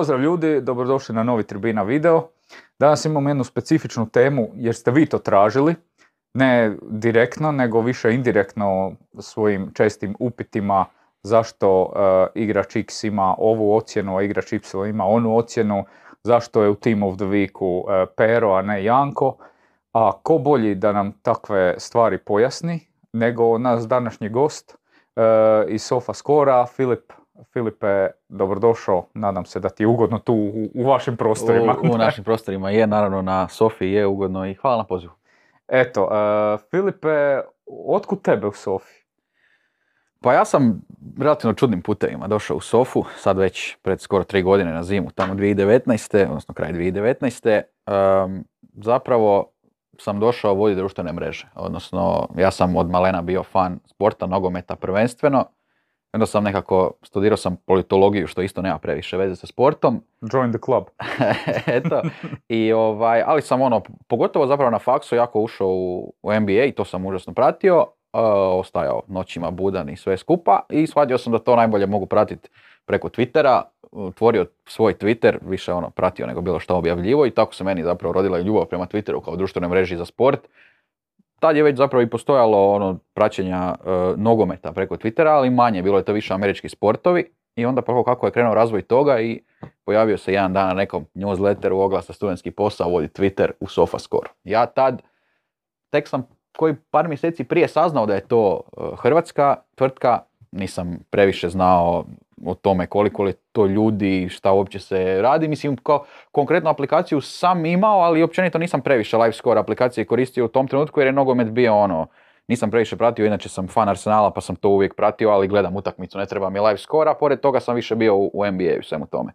pozdrav ljudi, dobrodošli na novi Tribina video. Danas imamo jednu specifičnu temu jer ste vi to tražili, ne direktno, nego više indirektno svojim čestim upitima zašto uh, igrač X ima ovu ocjenu, a igrač Y ima onu ocjenu, zašto je u Team of the Weeku uh, Pero, a ne Janko. A ko bolji da nam takve stvari pojasni nego nas današnji gost uh, iz Sofa Skora, Filip Filipe, dobrodošao. Nadam se da ti je ugodno tu u, u vašim prostorima. U, u našim prostorima je, naravno na Sofiji je ugodno i hvala na pozivu. Eto, uh, Filipe, otkud tebe u Sofiji? Pa ja sam relativno čudnim putevima došao u Sofu, sad već pred skoro tri godine na zimu, tamo 2019. odnosno kraj 2019. Um, zapravo sam došao voditi društvene mreže, odnosno ja sam od malena bio fan sporta, nogometa prvenstveno, Onda sam nekako, studirao sam politologiju, što isto nema previše veze sa sportom. Join the club. Eto, i ovaj, ali sam ono, pogotovo zapravo na faksu jako ušao u, u NBA i to sam užasno pratio. Uh, ostajao noćima budan i sve skupa i shvatio sam da to najbolje mogu pratiti preko Twittera, otvorio svoj Twitter, više ono pratio nego bilo što objavljivo i tako se meni zapravo rodila ljubav prema Twitteru kao društvenoj mreži za sport tad je već zapravo i postojalo ono praćenja e, nogometa preko Twittera, ali manje, bilo je to više američki sportovi. I onda prvo kako je krenuo razvoj toga i pojavio se jedan dan na nekom newsletteru oglasa studentski posao vodi Twitter u SofaScore. Ja tad, tek sam koji par mjeseci prije saznao da je to e, hrvatska tvrtka, nisam previše znao o tome koliko je to ljudi, šta uopće se radi. Mislim, kao konkretnu aplikaciju sam imao, ali općenito nisam previše live score aplikacije koristio u tom trenutku jer je nogomet bio ono, nisam previše pratio, inače sam fan Arsenala pa sam to uvijek pratio, ali gledam utakmicu, ne treba mi live score, a pored toga sam više bio u, NBA-u svemu tome.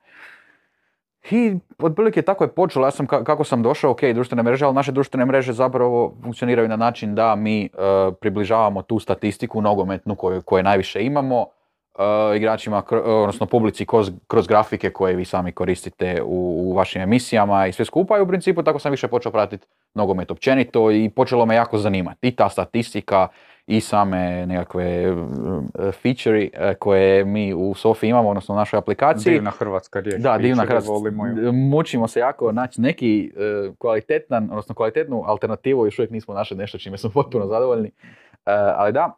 I otprilike tako je počelo, ja sam kako sam došao, ok, društvene mreže, ali naše društvene mreže zapravo funkcioniraju na način da mi uh, približavamo tu statistiku nogometnu koju, koju najviše imamo, uh, igračima, odnosno publici kroz, kroz, grafike koje vi sami koristite u, u, vašim emisijama i sve skupa i u principu tako sam više počeo pratiti nogomet općenito i počelo me jako zanimati i ta statistika i same nekakve uh, feature koje mi u Sofi imamo, odnosno u našoj aplikaciji. Divna hrvatska riječ. Da, divna hrvatska. Mučimo se jako naći neki uh, kvalitetan, odnosno kvalitetnu alternativu, još uvijek nismo našli nešto čime smo potpuno zadovoljni. Uh, ali da,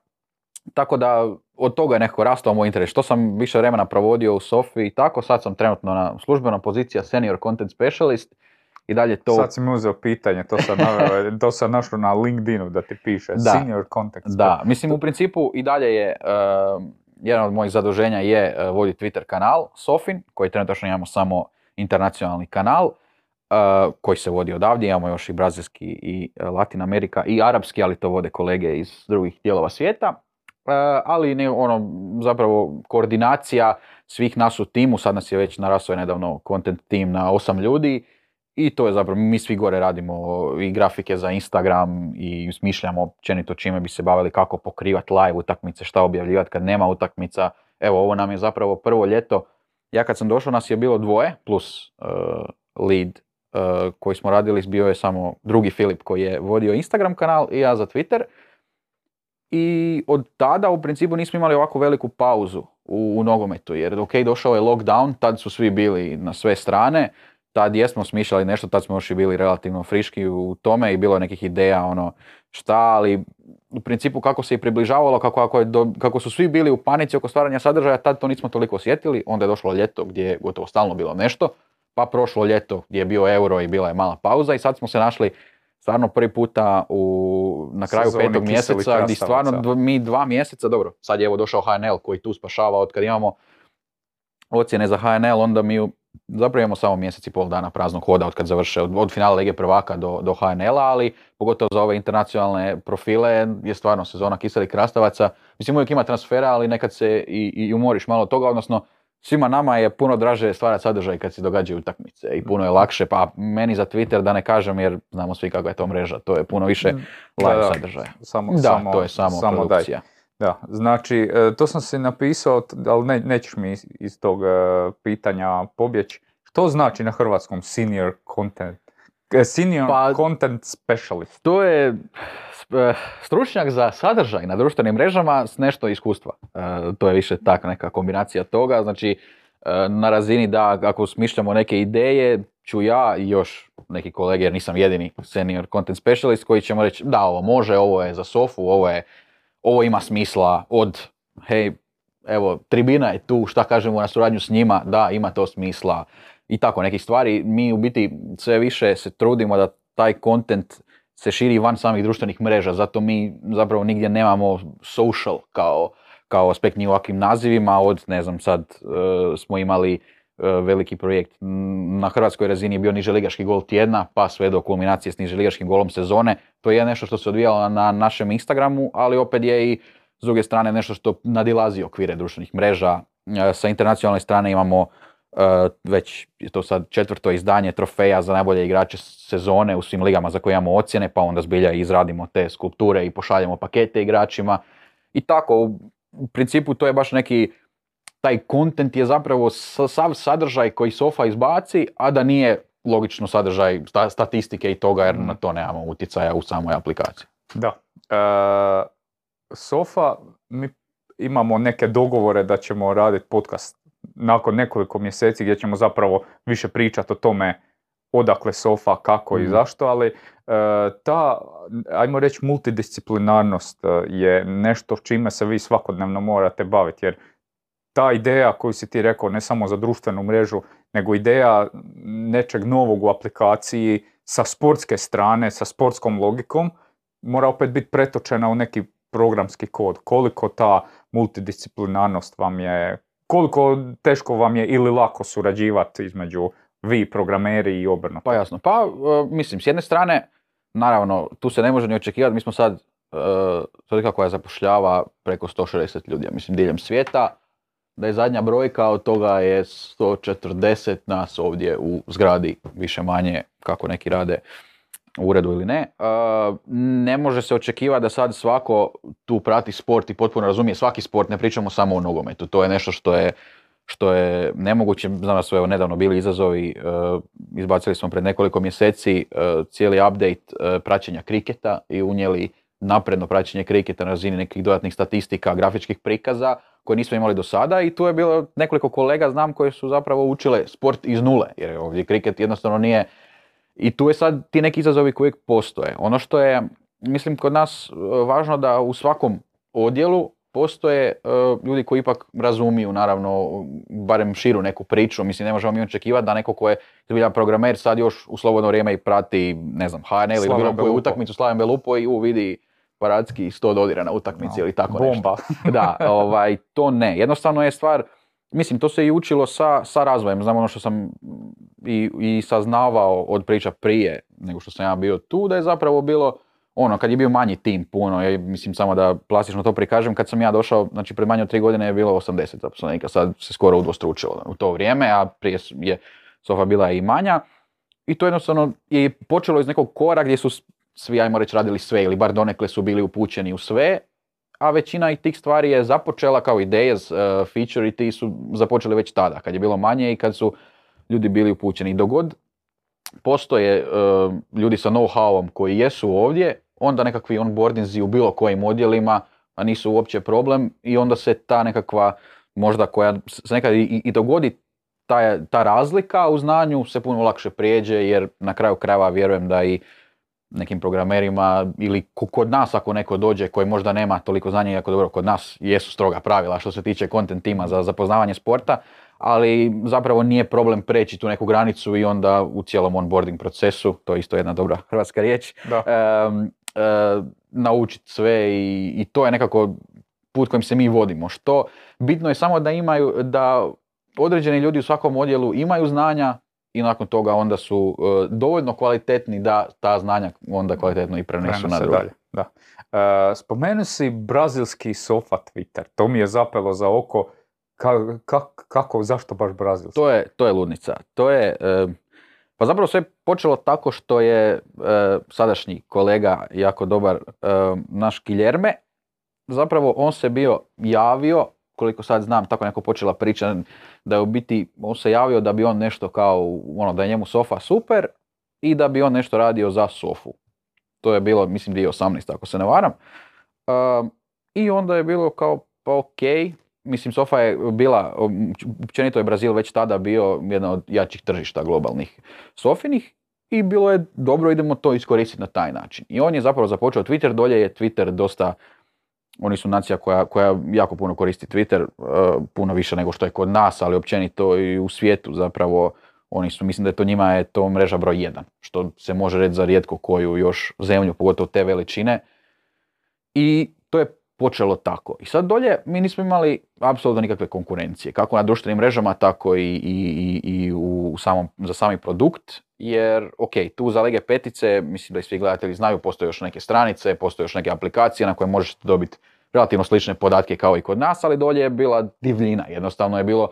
tako da od toga je nekako rastao moj interes. Što sam više vremena provodio u Sofi i tako, sad sam trenutno na službena pozicija senior content specialist i dalje to... Sad si mi uzeo pitanje, to sam, naveo, to sam našao na LinkedInu da ti piše, da, senior content specialist. Da, mislim u principu i dalje je, uh, jedan od mojih zaduženja je uh, voditi Twitter kanal Sofin, koji trenutno imamo samo internacionalni kanal, uh, koji se vodi odavdje, imamo još i brazilski i Latin Amerika i arapski, ali to vode kolege iz drugih dijelova svijeta. E, ali ne, ono, zapravo koordinacija svih nas u timu, sad nas je već narasao nedavno content team na osam ljudi i to je zapravo, mi svi gore radimo i grafike za Instagram i smišljamo općenito čime bi se bavili, kako pokrivati live utakmice, šta objavljivati kad nema utakmica. Evo, ovo nam je zapravo prvo ljeto. Ja kad sam došao nas je bilo dvoje, plus uh, lead uh, koji smo radili, bio je samo drugi Filip koji je vodio Instagram kanal i ja za Twitter i od tada u principu nismo imali ovako veliku pauzu u, u nogometu, jer ok, došao je lockdown, tad su svi bili na sve strane, tad jesmo smišljali nešto, tad smo još i bili relativno friški u tome i bilo je nekih ideja ono šta, ali u principu kako se i približavalo, kako, kako, je kako su svi bili u panici oko stvaranja sadržaja, tad to nismo toliko osjetili, onda je došlo ljeto gdje je gotovo stalno bilo nešto, pa prošlo ljeto gdje je bio euro i bila je mala pauza i sad smo se našli stvarno prvi puta u, na kraju Sezoni petog mjeseca, gdje stvarno mi dva mjeseca, dobro, sad je evo došao HNL koji tu spašava od kad imamo ocjene za HNL, onda mi zapravo imamo samo mjesec i pol dana praznog hoda od kad završe, od, od finala Lige prvaka do, do HNL-a, ali pogotovo za ove internacionalne profile je stvarno sezona kiselih krastavaca. Mislim, uvijek ima transfera, ali nekad se i, i umoriš malo toga, odnosno svima nama je puno draže stvarati sadržaj kad se događaju utakmice i puno je lakše, pa meni za Twitter da ne kažem jer znamo svi kakva je to mreža, to je puno više live sadržaja. Samo, da, samo, to je samo, samo produkcija. Da, znači e, to sam si napisao, ali ne, nećeš mi iz tog e, pitanja pobjeći. Što znači na hrvatskom senior content? E, senior pa, content specialist. To je stručnjak za sadržaj na društvenim mrežama s nešto iskustva. E, to je više tak neka kombinacija toga. Znači, e, e, na razini da ako smišljamo neke ideje, ću ja i još neki kolege, jer nisam jedini senior content specialist, koji ćemo reći da ovo može, ovo je za sofu, ovo, je, ovo ima smisla od hej, evo, tribina je tu, šta kažemo na suradnju s njima, da, ima to smisla i tako nekih stvari. Mi u biti sve više se trudimo da taj content se širi van samih društvenih mreža, zato mi zapravo nigdje nemamo social kao, kao aspekt ni ovakvim nazivima, od ne znam sad e, smo imali e, veliki projekt na hrvatskoj razini je bio niželigaški gol tjedna, pa sve do kulminacije s niželigaškim golom sezone. To je nešto što se odvijalo na našem Instagramu, ali opet je i s druge strane nešto što nadilazi okvire društvenih mreža. E, sa internacionalne strane imamo Uh, već je to sad četvrto izdanje trofeja za najbolje igrače sezone u svim ligama za koje imamo ocjene, pa onda zbilja izradimo te skulpture i pošaljemo pakete igračima. I tako, u principu to je baš neki, taj kontent je zapravo sav sadržaj koji Sofa izbaci, a da nije logično sadržaj statistike i toga jer na to nemamo utjecaja u samoj aplikaciji. Da. Uh, Sofa, mi imamo neke dogovore da ćemo raditi podcast nakon nekoliko mjeseci gdje ćemo zapravo više pričati o tome odakle sofa, kako i mhm. zašto, ali e, ta, ajmo reći, multidisciplinarnost e, je nešto čime se vi svakodnevno morate baviti, jer ta ideja koju si ti rekao, ne samo za društvenu mrežu, nego ideja nečeg novog u aplikaciji sa sportske strane, sa sportskom logikom, mora opet biti pretočena u neki programski kod. Koliko ta multidisciplinarnost vam je koliko teško vam je ili lako surađivati između vi programeri i obrnuto? Pa jasno, pa e, mislim, s jedne strane, naravno, tu se ne može ni očekivati, mi smo sad uh, tvrtka koja zapošljava preko 160 ljudi, mislim, diljem svijeta, da je zadnja brojka od toga je 140 nas ovdje u zgradi, više manje, kako neki rade u uredu ili ne. Ne može se očekivati da sad svako tu prati sport i potpuno razumije svaki sport, ne pričamo samo o nogometu. To je nešto što je što je nemoguće, znam da su evo nedavno bili izazovi, e, izbacili smo pred nekoliko mjeseci e, cijeli update e, praćenja kriketa i unijeli napredno praćenje kriketa na razini nekih dodatnih statistika, grafičkih prikaza koje nismo imali do sada i tu je bilo nekoliko kolega znam koji su zapravo učile sport iz nule jer ovdje kriket jednostavno nije i tu je sad ti neki izazovi koji postoje. Ono što je, mislim, kod nas e, važno da u svakom odjelu postoje e, ljudi koji ipak razumiju, naravno, barem širu neku priču. Mislim, ne možemo mi očekivati da neko ko je zbiljan programer sad još u slobodno vrijeme i prati, ne znam, HNL ili bilo koju utakmicu Slaven Belupo i uvidi paradski 100 dodira na utakmici ili tako Bomba. nešto. da, ovaj, to ne. Jednostavno je stvar, Mislim, to se i učilo sa, sa razvojem. Znam ono što sam i, i saznavao od priča prije nego što sam ja bio tu, da je zapravo bilo ono, kad je bio manji tim puno, ja mislim samo da plastično to prikažem, kad sam ja došao, znači pred manje od tri godine je bilo 80 zaposlenika, sad se skoro udvostručilo u to vrijeme, a prije je sofa bila i manja. I to jednostavno je počelo iz nekog kora gdje su svi, ajmo reći, radili sve ili bar donekle su bili upućeni u sve a većina i tih stvari je započela kao ideje, uh, feature i ti su započeli već tada, kad je bilo manje i kad su ljudi bili upućeni. Dogod postoje uh, ljudi sa know-howom koji jesu ovdje, onda nekakvi onboardingzi u bilo kojim odjelima, a nisu uopće problem i onda se ta nekakva, možda koja se nekad i, i dogodi ta, ta razlika u znanju se puno lakše prijeđe jer na kraju krajeva vjerujem da i nekim programerima ili kod nas ako neko dođe koji možda nema toliko znanja, iako dobro kod nas jesu stroga pravila što se tiče content tima za zapoznavanje sporta, ali zapravo nije problem preći tu neku granicu i onda u cijelom onboarding procesu, to je isto jedna dobra hrvatska riječ, da. E, naučiti sve i, i to je nekako put kojim se mi vodimo. Što bitno je samo da imaju, da određeni ljudi u svakom odjelu imaju znanja, i nakon toga onda su uh, dovoljno kvalitetni da ta znanja onda kvalitetno i prenesu na druge. Da. Uh, spomenu si brazilski sofa Twitter, to mi je zapelo za oko. Ka, kako, zašto baš brazilski? To je, to je ludnica. To je, uh, pa zapravo sve počelo tako što je sadašnji kolega, jako dobar, naš Kiljerme, zapravo on se bio javio koliko sad znam, tako neko počela priča, da je u biti, on se javio da bi on nešto kao, ono, da je njemu sofa super i da bi on nešto radio za sofu. To je bilo, mislim, 2018, ako se ne varam. Uh, I onda je bilo kao, pa ok, mislim Sofa je bila, općenito je Brazil već tada bio jedna od jačih tržišta globalnih Sofinih i bilo je dobro, idemo to iskoristiti na taj način. I on je zapravo započeo Twitter, dolje je Twitter dosta, oni su nacija koja, koja jako puno koristi Twitter, uh, puno više nego što je kod nas, ali općenito i u svijetu zapravo oni su, mislim da je to njima je to mreža broj jedan, što se može reći za rijetko koju još zemlju, pogotovo te veličine. I to je počelo tako. I sad dolje mi nismo imali apsolutno nikakve konkurencije, kako na društvenim mrežama, tako i, i, i u samom, za sami produkt, jer ok, tu za Lege petice, mislim da i svi gledatelji znaju, postoje još neke stranice, postoje još neke aplikacije na koje možete dobiti relativno slične podatke kao i kod nas, ali dolje je bila divljina, jednostavno je bilo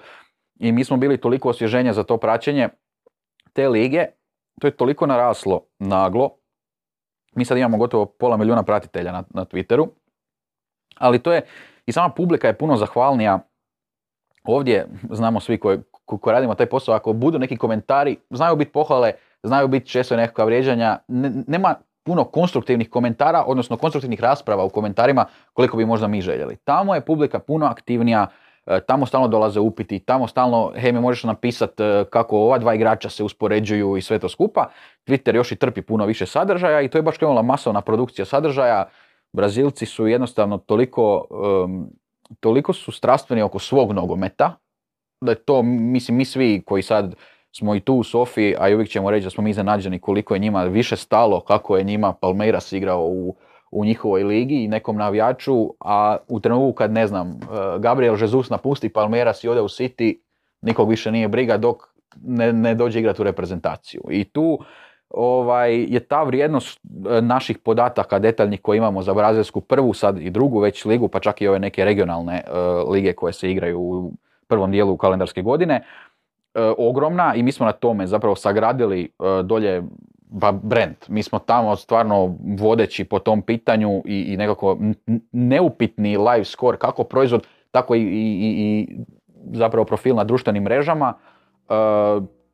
i mi smo bili toliko osvježenja za to praćenje te lige, to je toliko naraslo naglo, mi sad imamo gotovo pola milijuna pratitelja na, na Twitteru, ali to je, i sama publika je puno zahvalnija. Ovdje znamo svi koji, koji radimo taj posao, ako budu neki komentari, znaju biti pohvale, znaju biti često nekakva vrijeđanja, nema puno konstruktivnih komentara, odnosno konstruktivnih rasprava u komentarima koliko bi možda mi željeli. Tamo je publika puno aktivnija, e, tamo stalno dolaze upiti, tamo stalno, hej mi možeš napisati e, kako ova dva igrača se uspoređuju i sve to skupa. Twitter još i trpi puno više sadržaja i to je baš krenula masovna produkcija sadržaja. Brazilci su jednostavno toliko, toliko su strastveni oko svog nogometa, da je to, mislim, mi svi koji sad smo i tu u Sofiji, a i uvijek ćemo reći da smo mi iznenađeni koliko je njima više stalo, kako je njima Palmeiras igrao u, u njihovoj ligi i nekom navijaču, a u trenutku kad, ne znam, eh, Gabriel Jesus napusti Palmeiras i ode u City, nikog više nije briga dok ne, ne dođe igrati u reprezentaciju. I tu ovaj, je ta vrijednost e, naših podataka detaljnih koje imamo za brazilsku prvu, sad i drugu već ligu, pa čak i ove neke regionalne e, lige koje se igraju u prvom dijelu kalendarske godine, e, ogromna i mi smo na tome zapravo sagradili dolje ba brand. Mi smo tamo stvarno vodeći po tom pitanju i, i nekako neupitni live score kako proizvod, tako i, i, i zapravo profil na društvenim mrežama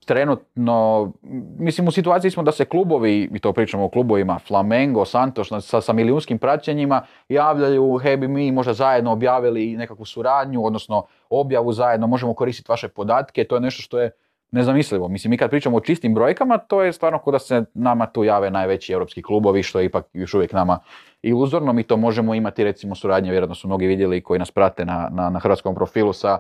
trenutno, mislim u situaciji smo da se klubovi, i to pričamo o klubovima, Flamengo, Santos, sa, sa milijunskim praćenjima, javljaju, hej bi mi možda zajedno objavili nekakvu suradnju, odnosno objavu zajedno, možemo koristiti vaše podatke, to je nešto što je nezamislivo. Mislim, mi kad pričamo o čistim brojkama, to je stvarno kod se nama tu jave najveći europski klubovi, što je ipak još uvijek nama iluzorno. Mi to možemo imati, recimo, suradnje, vjerojatno su mnogi vidjeli koji nas prate na, na, na hrvatskom profilu sa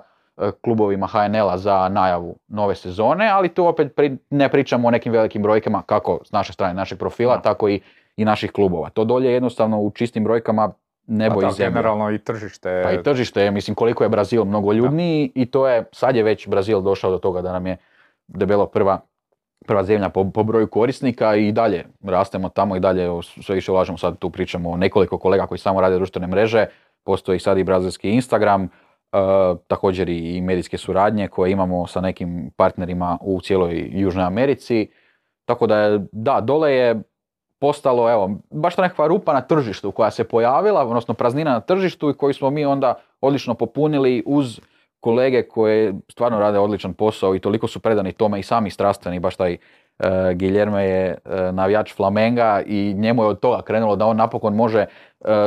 klubovima HNL-a za najavu nove sezone, ali tu opet ne pričamo o nekim velikim brojkama kako s naše strane, našeg profila, tako i, i naših klubova. To dolje jednostavno u čistim brojkama nebo i zemlja. generalno i tržište. Pa i tržište, mislim koliko je Brazil mnogo ljudniji i to je, sad je već Brazil došao do toga da nam je debelo prva prva zemlja po, po broju korisnika i dalje rastemo tamo i dalje sve više ulažemo, sad tu pričamo o nekoliko kolega koji samo rade društvene mreže, postoji sad i brazilski Instagram, Uh, također i medijske suradnje koje imamo sa nekim partnerima u cijeloj Južnoj Americi. Tako da da, dole je postalo, evo, baš ta nekakva rupa na tržištu koja se pojavila, odnosno praznina na tržištu i koju smo mi onda odlično popunili uz kolege koje stvarno rade odličan posao i toliko su predani tome i sami strastveni, baš taj Guillermo je uh, navijač Flamenga i njemu je od toga krenulo da on napokon može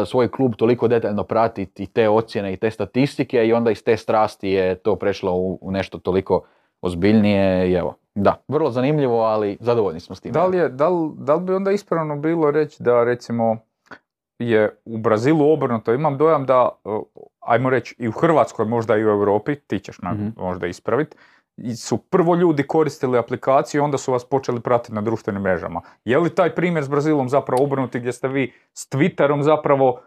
svoj klub toliko detaljno pratiti te ocjene i te statistike i onda iz te strasti je to prešlo u, u nešto toliko ozbiljnije i evo, da, vrlo zanimljivo, ali zadovoljni smo s tim. Da li, je, da li, da li bi onda ispravno bilo reći da recimo je u Brazilu obrnuto, imam dojam da, ajmo reći i u Hrvatskoj, možda i u Europi, ti ćeš nam mm možda ispraviti, su prvo ljudi koristili aplikaciju onda su vas počeli pratiti na društvenim mrežama. Je li taj primjer s Brazilom zapravo obrnuti gdje ste vi s Twitterom zapravo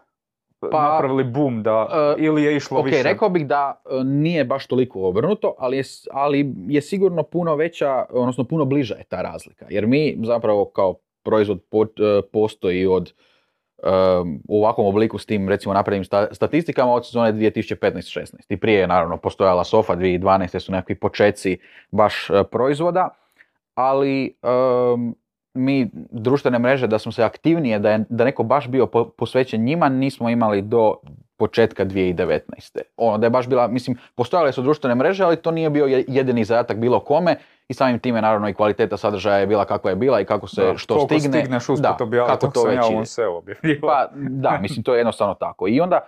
pa, napravili boom da, uh, ili je išlo okay, više? rekao bih da uh, nije baš toliko obrnuto, ali je, ali je sigurno puno veća, odnosno puno bliža je ta razlika. Jer mi zapravo kao proizvod po, uh, postoji od u ovakvom obliku s tim recimo naprednim statistikama od sezone 2015-16. I prije je naravno postojala SOFA 2012. su nekakvi počeci baš e, proizvoda, ali mi društvene mreže da smo se aktivnije, da je da neko baš bio posvećen njima, nismo imali do početka 2019. Ono da je baš bila, mislim, postojale su društvene mreže, ali to nije bio jedini zadatak bilo kome i samim time naravno i kvaliteta sadržaja je bila kakva je bila i kako se da, što stigne. stigneš da, kako to već ja Pa da, mislim to je jednostavno tako. I onda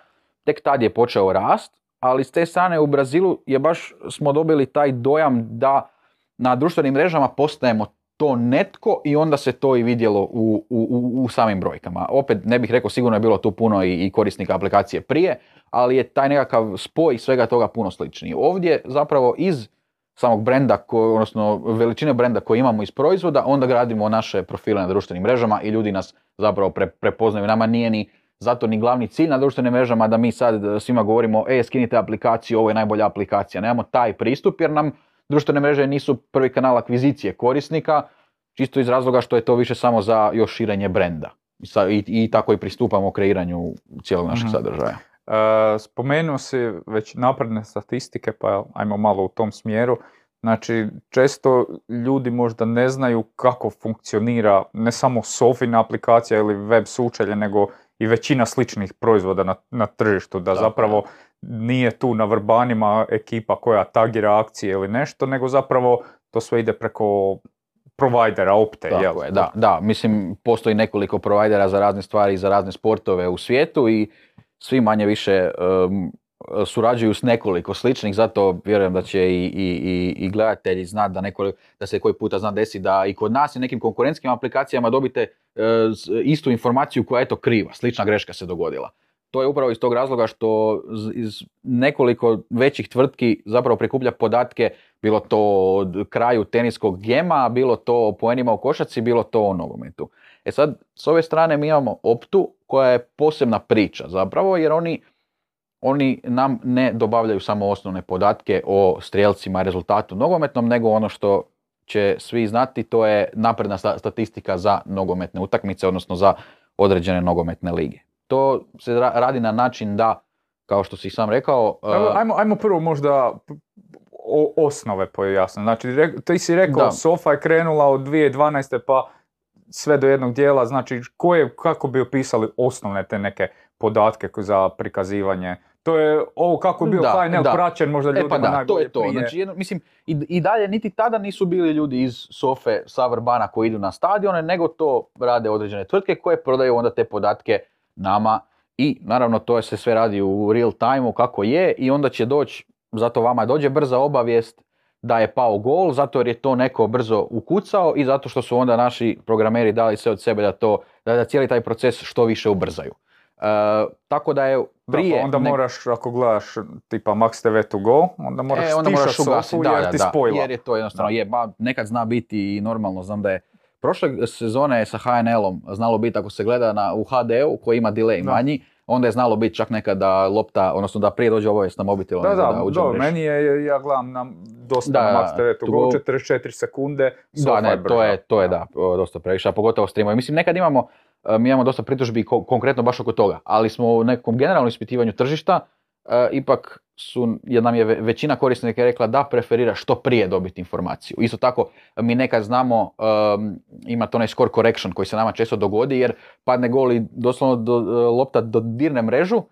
tek tad je počeo rast, ali s te strane u Brazilu je baš smo dobili taj dojam da na društvenim mrežama postajemo to netko i onda se to i vidjelo u, u, u samim brojkama. Opet ne bih rekao sigurno je bilo tu puno i, i korisnika aplikacije prije, ali je taj nekakav spoj svega toga puno sličniji. Ovdje zapravo iz samog brenda, odnosno veličine brenda koje imamo iz proizvoda, onda gradimo naše profile na društvenim mrežama i ljudi nas zapravo prepoznaju. Nama nije ni zato ni glavni cilj na društvenim mrežama da mi sad svima govorimo e, skinite aplikaciju, ovo je najbolja aplikacija. Nemamo taj pristup jer nam društvene mreže nisu prvi kanal akvizicije korisnika, čisto iz razloga što je to više samo za još širenje brenda. I, i tako i pristupamo kreiranju cijelog našeg mhm. sadržaja. E, spomenuo si već napredne statistike, pa ajmo malo u tom smjeru. Znači, često ljudi možda ne znaju kako funkcionira ne samo Sofina aplikacija ili web sučelje, nego i većina sličnih proizvoda na, na tržištu, da zapravo nije tu na vrbanima ekipa koja tagira akcije ili nešto, nego zapravo to sve ide preko provajdera, opte. Tako je, da, da, mislim postoji nekoliko provajdera za razne stvari, za razne sportove u svijetu i svi manje više surađuju s nekoliko sličnih, zato vjerujem da će i, i, i gledatelji znati da, nekoliko, da se koji puta zna desi da i kod nas i nekim konkurentskim aplikacijama dobite e, istu informaciju koja je to kriva, slična greška se dogodila. To je upravo iz tog razloga što iz nekoliko većih tvrtki zapravo prikuplja podatke, bilo to od kraju teniskog gema, bilo to poenima u košaci, bilo to o nogometu. E sad, s ove strane mi imamo Optu koja je posebna priča zapravo, jer oni oni nam ne dobavljaju samo osnovne podatke o strijelcima rezultatu nogometnom, nego ono što će svi znati, to je napredna statistika za nogometne utakmice, odnosno za određene nogometne lige. To se radi na način da, kao što si sam rekao... Ajmo, ajmo prvo možda osnove pojasniti. Znači, ti si rekao, da. Sofa je krenula od 2012. pa sve do jednog dijela, znači koje, kako bi opisali osnovne te neke podatke za prikazivanje to je ovo kako je bio da, HNL da. praćen možda ljudima e pa da, to je to. Znači, jedno, mislim, i, i, dalje niti tada nisu bili ljudi iz Sofe sa Vrbana koji idu na stadione, nego to rade određene tvrtke koje prodaju onda te podatke nama i naravno to se sve radi u real time kako je i onda će doći, zato vama dođe brza obavijest da je pao gol, zato jer je to neko brzo ukucao i zato što su onda naši programeri dali sve od sebe da to, da, da cijeli taj proces što više ubrzaju. Uh, tako da je prije... Da, onda moraš, ako gledaš tipa Max TV to go, onda moraš e, onda moraš ugasiti, da, jer ti da, Jer je to jednostavno, je, ba, nekad zna biti i normalno, znam da je prošle sezone sa HNL-om znalo biti ako se gleda na, u HD-u koji ima delay manji, onda je znalo biti čak nekada da lopta, odnosno da prije dođe obavijest na mobitel. Da, da, da, da meni je, ja gledam na dosta da, Max TV to go, 44 sekunde, da, ne, to je, to je da, dosta previše, a pogotovo streamovi. Mislim, nekad imamo E, mi imamo dosta pritužbi konkretno baš oko toga, ali smo u nekom generalnom ispitivanju tržišta e, ipak su, jer nam je većina korisnika rekla da preferira što prije dobiti informaciju. Isto tako, mi nekad znamo, um, ima to onaj score correction koji se nama često dogodi, jer padne gol i doslovno do, lopta dodirne mrežu,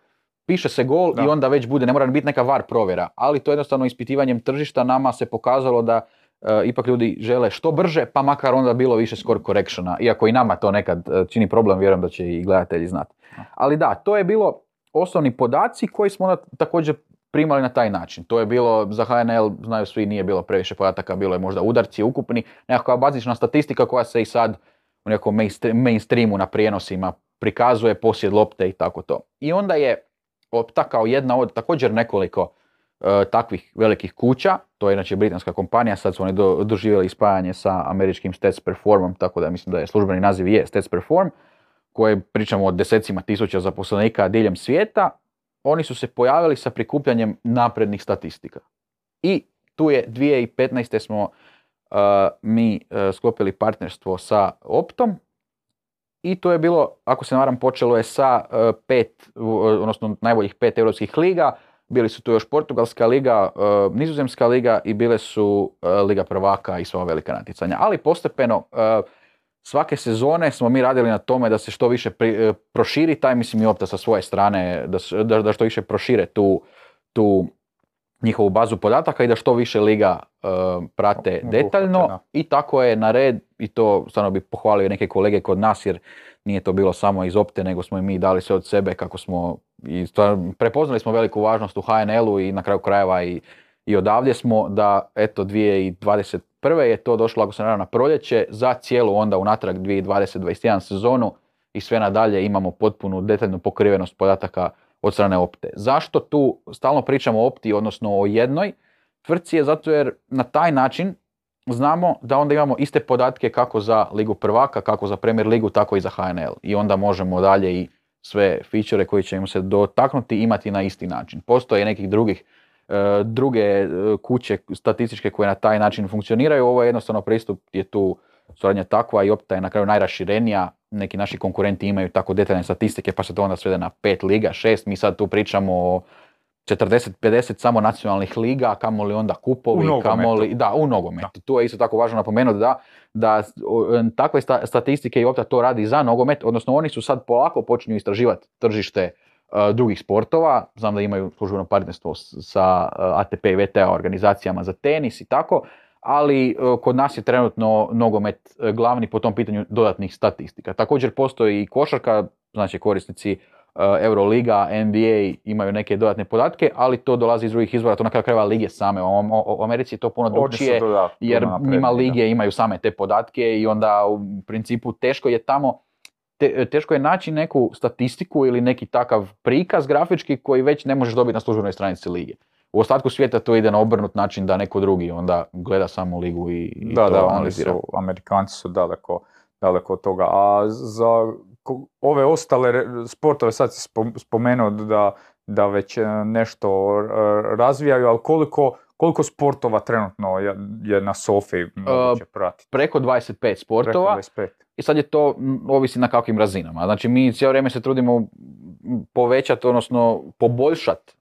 piše se gol i onda već bude, ne mora biti neka var provjera, ali to jednostavno ispitivanjem tržišta nama se pokazalo da E, ipak ljudi žele što brže, pa makar onda bilo više score correctiona, iako i nama to nekad e, čini problem, vjerujem da će i gledatelji znati. Ali da, to je bilo osnovni podaci koji smo onda također primali na taj način. To je bilo, za HNL, znaju svi, nije bilo previše podataka, bilo je možda udarci ukupni, nekakva bazična statistika koja se i sad u nekom mainstreamu na prijenosima prikazuje, posjed lopte i tako to. I onda je Opta kao jedna od također nekoliko E, takvih velikih kuća, to je inače britanska kompanija, sad su oni do, doživjeli spajanje sa američkim Stats Performom, tako da mislim da je službeni naziv je Stats Perform, koje pričamo o desecima tisuća zaposlenika diljem svijeta, oni su se pojavili sa prikupljanjem naprednih statistika. I tu je 2015. smo uh, mi uh, sklopili partnerstvo sa Optom i to je bilo, ako se ne počelo je sa uh, pet, odnosno najboljih pet europskih liga, bili su tu još Portugalska liga, e, Nizozemska liga i bile su e, Liga prvaka i sva velika natjecanja. Ali postepeno e, svake sezone smo mi radili na tome da se što više proširi taj, mislim i opta sa svoje strane, da, da što više prošire tu, tu njihovu bazu podataka i da što više liga e, prate Obuhvate, detaljno da. i tako je na red i to stvarno bi pohvalio neke kolege kod nas jer nije to bilo samo iz opte nego smo i mi dali sve od sebe kako smo i stvarno prepoznali smo veliku važnost u HNL-u i na kraju krajeva i, i odavdje smo da eto 2021. je to došlo ako se varam, na proljeće za cijelu onda unatrag 2020-2021 sezonu i sve nadalje imamo potpunu detaljnu pokrivenost podataka od strane opte. Zašto tu stalno pričamo o opti, odnosno o jednoj tvrtci je zato jer na taj način znamo da onda imamo iste podatke kako za Ligu prvaka, kako za Premier Ligu, tako i za HNL. I onda možemo dalje i sve feature koji ćemo se dotaknuti imati na isti način. Postoje nekih drugih druge e, kuće statističke koje na taj način funkcioniraju. Ovo je jednostavno pristup je tu suradnja takva i opta je na kraju najraširenija. Neki naši konkurenti imaju tako detaljne statistike pa se to onda svede na pet liga, šest. Mi sad tu pričamo o 40-50 samo nacionalnih liga, kamoli onda kupovi, U nogometu. kamoli, da, u nogometu. Tu je isto tako važno napomenuti da, da takve sta- statistike i opta to radi za nogomet, odnosno oni su sad polako počinju istraživati tržište e, drugih sportova, znam da imaju službeno partnerstvo sa e, ATP i VTA organizacijama za tenis i tako, ali e, kod nas je trenutno nogomet e, glavni po tom pitanju dodatnih statistika. Također postoji i košarka, znači korisnici e, Euroliga, NBA imaju neke dodatne podatke, ali to dolazi iz drugih izvora, to na kraju krajeva lige same. U, Americi je to puno drugčije, doda- jer njima lige imaju same te podatke i onda u principu teško je tamo te- teško je naći neku statistiku ili neki takav prikaz grafički koji već ne možeš dobiti na službenoj stranici lige. U ostatku svijeta to ide na obrnut način da neko drugi onda gleda samo ligu i, i Da, to da, oni analizira. su, Amerikanci su daleko, daleko od toga. A za ove ostale sportove, sad si spom- spomenuo da, da već e, nešto e, razvijaju, ali koliko, koliko sportova trenutno je, je na Sofi moguće pratiti? Preko 25 Preko sportova. 25. I sad je to ovisi na kakvim razinama. Znači mi cijelo vrijeme se trudimo povećati, odnosno poboljšati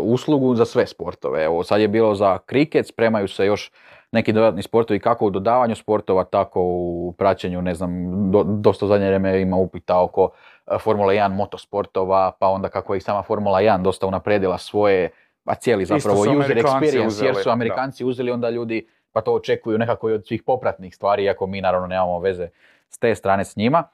uslugu za sve sportove. Evo sad je bilo za kriket, spremaju se još neki dodatni sportovi kako u dodavanju sportova, tako u praćenju, ne znam, do, dosta zadnje vrijeme ima upita oko e, Formula 1 motosportova, pa onda kako je i sama Formula 1 dosta unapredila svoje, a cijeli zapravo su user experience, jer uzeli, su da. Amerikanci uzeli, onda ljudi pa to očekuju nekako i od svih popratnih stvari, iako mi naravno nemamo veze s te strane s njima.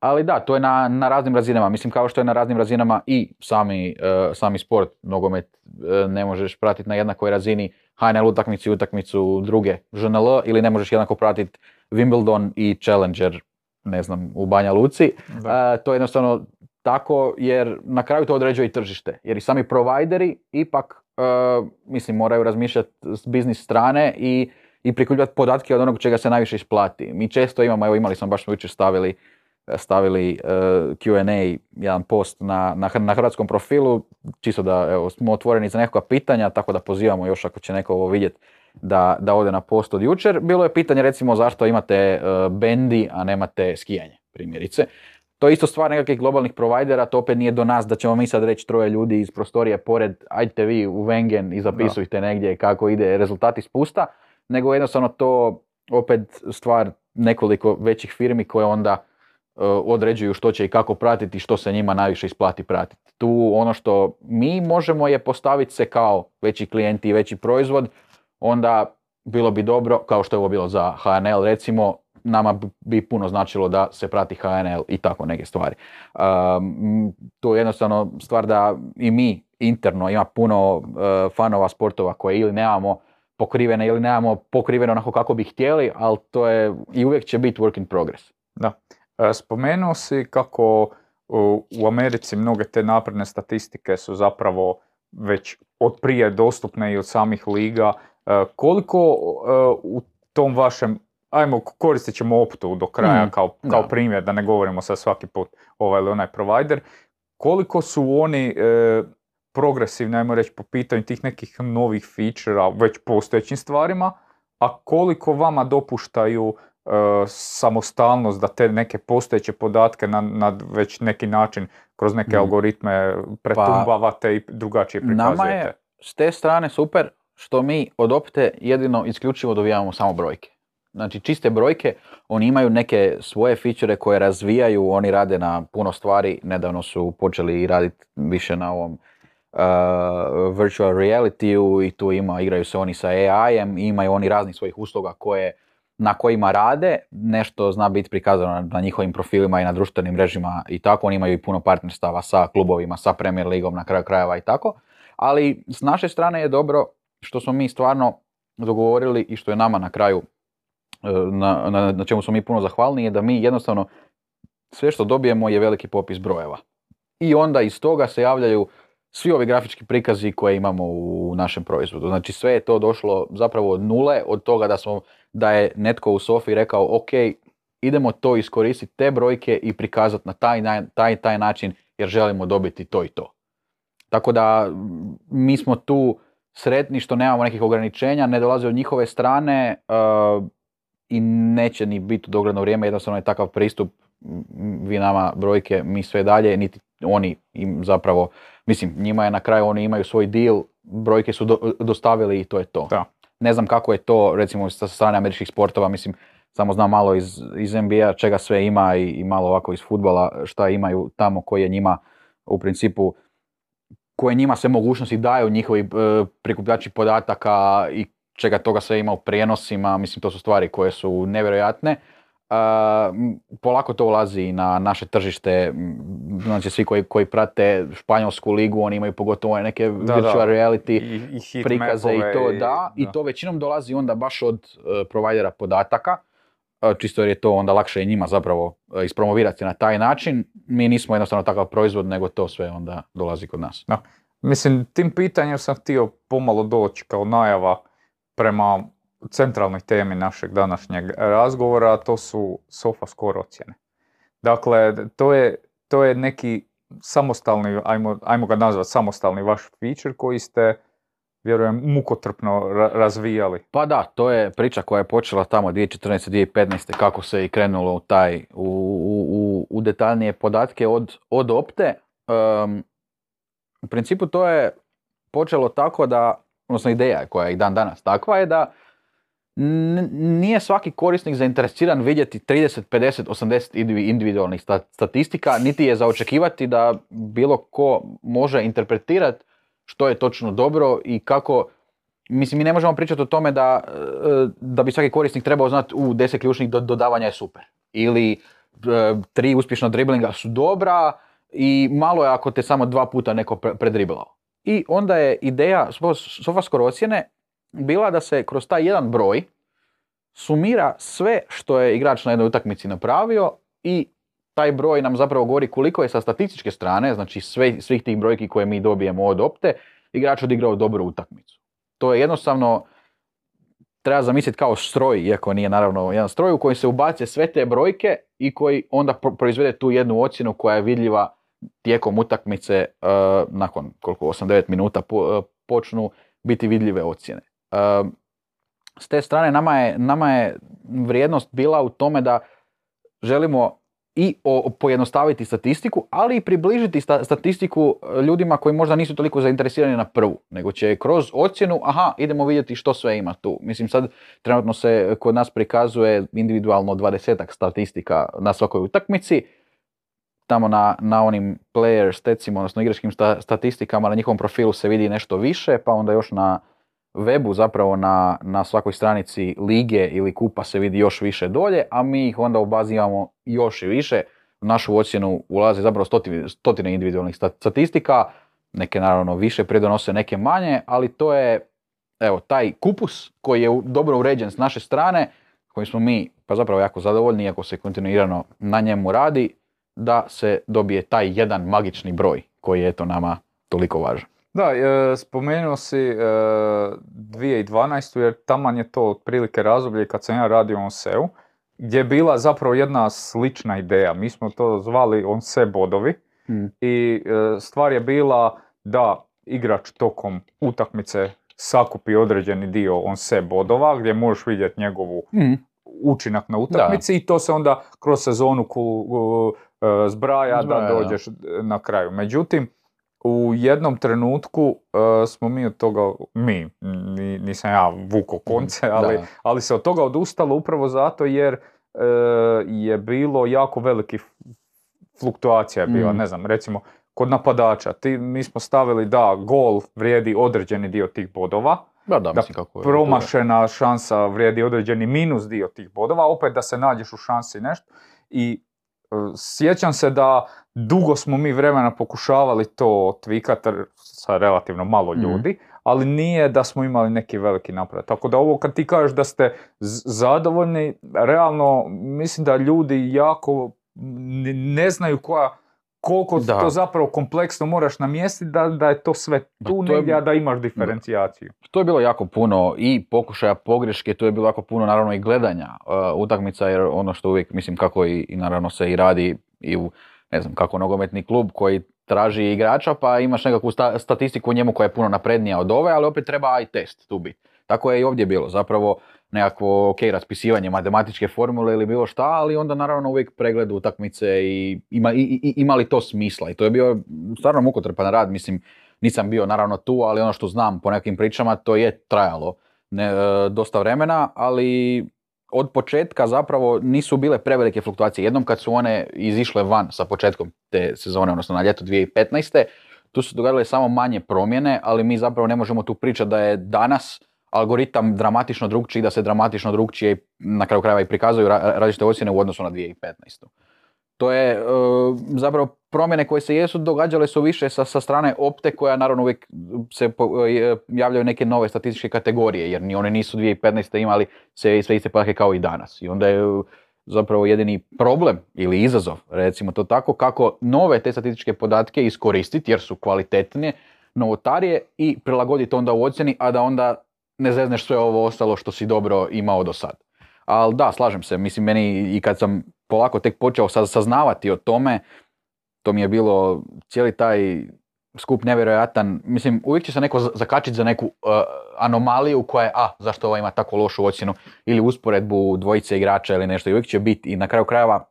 Ali da, to je na, na raznim razinama. Mislim kao što je na raznim razinama i sami, e, sami sport, nogomet e, ne možeš pratiti na jednakoj razini HNL utakmicu i utakmicu druge ŽNL ili ne možeš jednako pratiti Wimbledon i Challenger, ne znam, u Banja Luci. Da. E, to je jednostavno tako jer na kraju to određuje i tržište. Jer i sami provajderi ipak, e, mislim, moraju razmišljati s biznis strane i, i prikupljati podatke od onog čega se najviše isplati. Mi često imamo, evo imali smo, baš smo jučer stavili, stavili e, Q&A, jedan post na, na, na hrvatskom profilu, čisto da evo, smo otvoreni za nekakva pitanja, tako da pozivamo još ako će neko ovo vidjeti da, da ode na post od jučer. Bilo je pitanje recimo zašto imate e, bendi, a nemate skijanje, primjerice. To je isto stvar nekakvih globalnih provajdera, to opet nije do nas da ćemo mi sad reći troje ljudi iz prostorije pored, ajte vi u Wengen i zapisujte negdje kako ide rezultati spusta, nego jednostavno to opet stvar nekoliko većih firmi koje onda e, određuju što će i kako pratiti i što se njima najviše isplati pratiti. Tu ono što mi možemo je postaviti se kao veći klijenti i veći proizvod, onda bilo bi dobro, kao što je ovo bilo za HNL recimo, nama bi- bi puno značilo da se prati HNL i tako neke stvari. Um, to je jednostavno stvar da i mi interno ima puno uh, fanova sportova koje ili nemamo pokrivene ili nemamo pokriveno onako kako bi htjeli, ali to je i uvijek će biti work in progress. Da. E, Spomenuo si kako u, Americi mnoge te napredne statistike su zapravo već od prije dostupne i od samih liga. E, Koliko e, u tom vašem, ajmo koristit ćemo optu do kraja Mm, kao, kao da. primjer, da ne govorimo sad svaki put ovaj ili onaj provider, koliko su oni e, progresivni, ajmo reći, po pitanju tih nekih novih feature već postojećim stvarima, a koliko vama dopuštaju e, samostalnost da te neke postojeće podatke na, na već neki način kroz neke Mm. algoritme pretumbavate i drugačije prikazujete. Nama je s te strane super što mi od opte jedino isključivo dobijamo samo brojke. Znači čiste brojke, oni imaju neke svoje fičere koje razvijaju, oni rade na puno stvari, nedavno su počeli raditi više na ovom virtual reality i tu ima, igraju se oni sa AI-em, imaju oni raznih svojih usluga koje na kojima rade, nešto zna biti prikazano na, njihovim profilima i na društvenim mrežima i tako, oni imaju i puno partnerstava sa klubovima, sa Premier Ligom na kraju krajeva i tako, ali s naše strane je dobro što smo mi stvarno dogovorili i što je nama na kraju, e, na, na, na čemu smo mi puno zahvalni, je da mi jednostavno sve što dobijemo je veliki popis brojeva. I onda iz toga se javljaju svi ovi grafički prikazi koje imamo u našem proizvodu. Znači sve je to došlo zapravo od nule, od toga da, smo, da je netko u Sofi rekao ok, idemo to iskoristiti, te brojke i prikazati na taj, taj, taj način jer želimo dobiti to i to. Tako da mi smo tu sretni što nemamo nekih ograničenja, ne dolaze od njihove strane uh, i neće ni biti u dogledno vrijeme, jednostavno je takav pristup, vi nama brojke, mi sve dalje, niti oni im zapravo, mislim, njima je na kraju, oni imaju svoj deal, brojke su dostavili i to je to. Da. Ne znam kako je to, recimo, sa strane američkih sportova, mislim, samo znam malo iz, iz NBA čega sve ima i, i malo ovako iz futbola šta imaju tamo koji je njima u principu koje njima sve mogućnosti daju njihovi e, prikupljači podataka i čega toga sve ima u prijenosima, mislim to su stvari koje su nevjerojatne. Polako to ulazi i na naše tržište, znači svi koji, koji prate španjolsku ligu, oni imaju pogotovo neke da, virtual reality I, i prikaze i to, da, i to većinom dolazi onda baš od uh, provajdera podataka, čisto jer je to onda lakše i njima zapravo ispromovirati na taj način. Mi nismo jednostavno takav proizvod, nego to sve onda dolazi kod nas. Da. Mislim, tim pitanjem sam htio pomalo doći kao najava prema centralnoj temi našeg današnjeg razgovora, a to su sofa score ocjene. Dakle, to je, to je neki samostalni, ajmo, ajmo ga nazvati samostalni vaš feature koji ste vjerujem, mukotrpno razvijali. Pa da, to je priča koja je počela tamo 2014. 2015. kako se i krenulo u taj, u, u, u detaljnije podatke od, od opte. u principu to je počelo tako da, odnosno ideja koja je i dan danas takva je da nije svaki korisnik zainteresiran vidjeti 30, 50, 80 individualnih statistika, niti je za očekivati da bilo ko može interpretirati što je točno dobro i kako, mislim mi ne možemo pričati o tome da, e, da bi svaki korisnik trebao znati u deset ključnih dodavanja je super. Ili e, tri uspješna driblinga su dobra i malo je ako te samo dva puta neko predriblao. I onda je ideja sofaskoro ocjene bila da se kroz taj jedan broj sumira sve što je igrač na jednoj utakmici napravio i taj broj nam zapravo govori koliko je sa statističke strane, znači sve, svih tih brojki koje mi dobijemo od opte, igrač odigrao dobru utakmicu. To je jednostavno, treba zamisliti kao stroj, iako nije naravno jedan stroj u koji se ubace sve te brojke i koji onda proizvede tu jednu ocjenu koja je vidljiva tijekom utakmice uh, nakon koliko 8-9 minuta po, uh, počnu biti vidljive ocjene. Uh, s te strane nama je, nama je vrijednost bila u tome da želimo i pojednostaviti statistiku, ali i približiti statistiku e, ljudima koji možda nisu toliko zainteresirani na prvu, nego će kroz ocjenu, aha, idemo vidjeti što sve ima tu. Mislim sad trenutno se kod nas prikazuje individualno dvadesetak statistika na svakoj utakmici, tamo na, na onim player stecima, odnosno igračkim statistikama na njihovom profilu se vidi nešto više, pa onda još na webu zapravo na, na svakoj stranici lige ili kupa se vidi još više dolje, a mi ih onda u bazi imamo još i više. U našu ocjenu ulaze zapravo stotine, stotine individualnih statistika, neke naravno više pridonose, neke manje, ali to je evo, taj kupus koji je dobro uređen s naše strane, kojim smo mi pa zapravo jako zadovoljni, iako se kontinuirano na njemu radi, da se dobije taj jedan magični broj koji je eto nama toliko važan. Da, e, spomenuo si 2012. E, jer taman je to otprilike razdoblje kad sam ja radio on SEO, gdje je bila zapravo jedna slična ideja. Mi smo to zvali on se bodovi hmm. i e, stvar je bila da igrač tokom utakmice sakupi određeni dio on se bodova gdje možeš vidjeti njegovu hmm. učinak na utakmici i to se onda kroz sezonu ku, zbraja, zbraja da dođeš na kraju. Međutim, u jednom trenutku uh, smo mi od toga, mi, nisam ja vuko konce, ali, ali se od toga odustalo upravo zato jer uh, je bilo jako veliki fluktuacija je bila, mm. ne znam, recimo kod napadača. Ti, mi smo stavili da gol vrijedi određeni dio tih bodova, Da, da, da mislim kako je. promašena šansa vrijedi određeni minus dio tih bodova, opet da se nađeš u šansi nešto. I sjećam se da dugo smo mi vremena pokušavali to tvikati sa relativno malo Mhm. ljudi, ali nije da smo imali neki veliki napredak. Tako da ovo kad ti kažeš da ste z- zadovoljni, realno mislim da ljudi jako ne, ne znaju koja koliko Da. to zapravo kompleksno moraš namjestiti da, da je to sve tu to je- negdje, a da imaš diferencijaciju. To je bilo jako puno i pokušaja pogreške, to je bilo jako puno naravno i gledanja uh, utakmica jer ono što uvijek mislim kako i, i naravno se i radi i u ne znam kako nogometni klub koji traži igrača pa imaš nekakvu sta- statistiku u njemu koja je puno naprednija od ove, ali opet treba i test tu biti. Tako je i ovdje bilo, zapravo nekakvo ok raspisivanje matematičke formule ili bilo šta, ali onda naravno uvijek pregled utakmice i ima, i, i- ima li to smisla i to je bio stvarno mukotrpan rad, mislim nisam bio naravno tu, ali ono što znam po nekim pričama to je trajalo ne, e, dosta vremena, ali od početka zapravo nisu bile prevelike fluktuacije. Jednom kad su one izišle van sa početkom te sezone, odnosno na ljeto 2015. tu su događale samo manje promjene, ali mi zapravo ne možemo tu pričati da je danas algoritam dramatično drugčiji, da se dramatično drugčije na kraju krajeva i prikazuju ra- različite ocjene u odnosu na 2015. To je e, zapravo promjene koje se jesu događale su više sa, sa strane opte koja naravno uvijek se po- e, javljaju neke nove statističke kategorije jer ni one nisu 2015. imali sve, sve iste podatke kao i danas. I onda je e, zapravo jedini problem ili izazov, recimo to tako, kako nove te statističke podatke iskoristiti jer su kvalitetnije, novotarije i prilagoditi onda u ocjeni, a da onda ne zezneš sve ovo ostalo što si dobro imao do sad. Ali da, slažem se, mislim meni i kad sam polako tek počeo sa- saznavati o tome, to mi je bilo cijeli taj skup nevjerojatan, mislim uvijek će se neko za- zakačiti za neku uh, anomaliju koja je, a zašto ova ima tako lošu ocjenu ili usporedbu dvojice igrača ili nešto i uvijek će biti i na kraju krajeva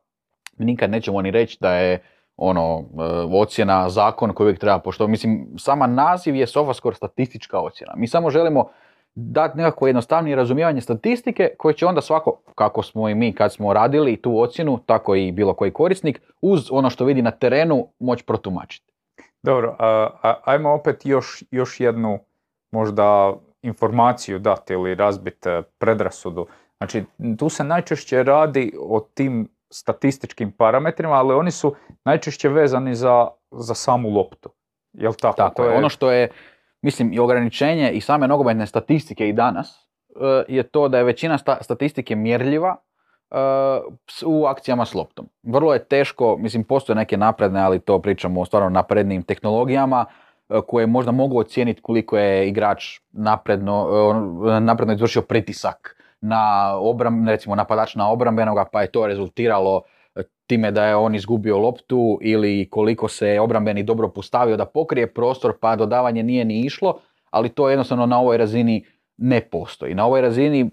nikad nećemo ni reći da je ono, uh, ocjena, zakon koji uvijek treba poštovati. Mislim, sama naziv je SofaScore statistička ocjena. Mi samo želimo dati nekako jednostavnije razumijevanje statistike koje će onda svako, kako smo i mi kad smo radili tu ocjenu, tako i bilo koji korisnik, uz ono što vidi na terenu moći protumačiti. Dobro, a, a- ajmo opet još, još jednu možda informaciju dati ili razbiti e, predrasudu. Znači, tu se najčešće radi o tim statističkim parametrima, ali oni su najčešće vezani za, za samu loptu. Jel tako? Tako To je. Ono što je, mislim, i ograničenje i same nogometne statistike i danas e, je to da je većina sta- statistike mjerljiva e, s- u akcijama s loptom. Vrlo je teško, mislim, postoje neke napredne, ali to pričamo o stvarno naprednim tehnologijama e, koje možda mogu ocijeniti koliko je igrač napredno, napredno izvršio pritisak na obram, recimo napadač na obrambenoga, pa je to rezultiralo time da je on izgubio loptu ili koliko se obrambeni dobro postavio da pokrije prostor pa dodavanje nije ni išlo, ali to jednostavno na ovoj razini ne postoji. Na ovoj razini e,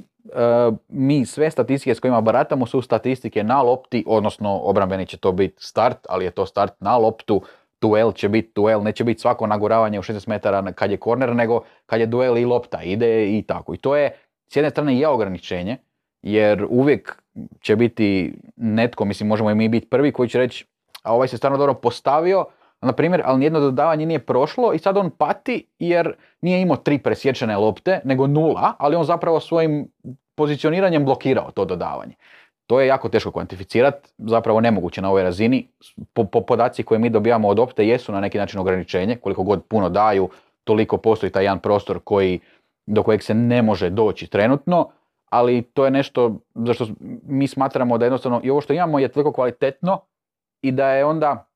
mi sve statistike s kojima baratamo su statistike na lopti, odnosno obrambeni će to biti start, ali je to start na loptu, duel će biti duel, neće biti svako naguravanje u 16 metara kad je korner, nego kad je duel i lopta ide i tako. I to je s jedne strane je ograničenje, jer uvijek će biti netko, mislim možemo i mi biti prvi koji će reći a ovaj se stvarno dobro postavio, na primjer, ali nijedno dodavanje nije prošlo i sad on pati jer nije imao tri presječene lopte, nego nula, ali on zapravo svojim pozicioniranjem blokirao to dodavanje. To je jako teško kvantificirati, zapravo nemoguće na ovoj razini. Po, po podaci koje mi dobijamo od opte jesu na neki način ograničenje, koliko god puno daju, toliko postoji taj jedan prostor koji, do kojeg se ne može doći trenutno, ali to je nešto zašto mi smatramo da jednostavno i ovo što imamo je toliko kvalitetno i da je onda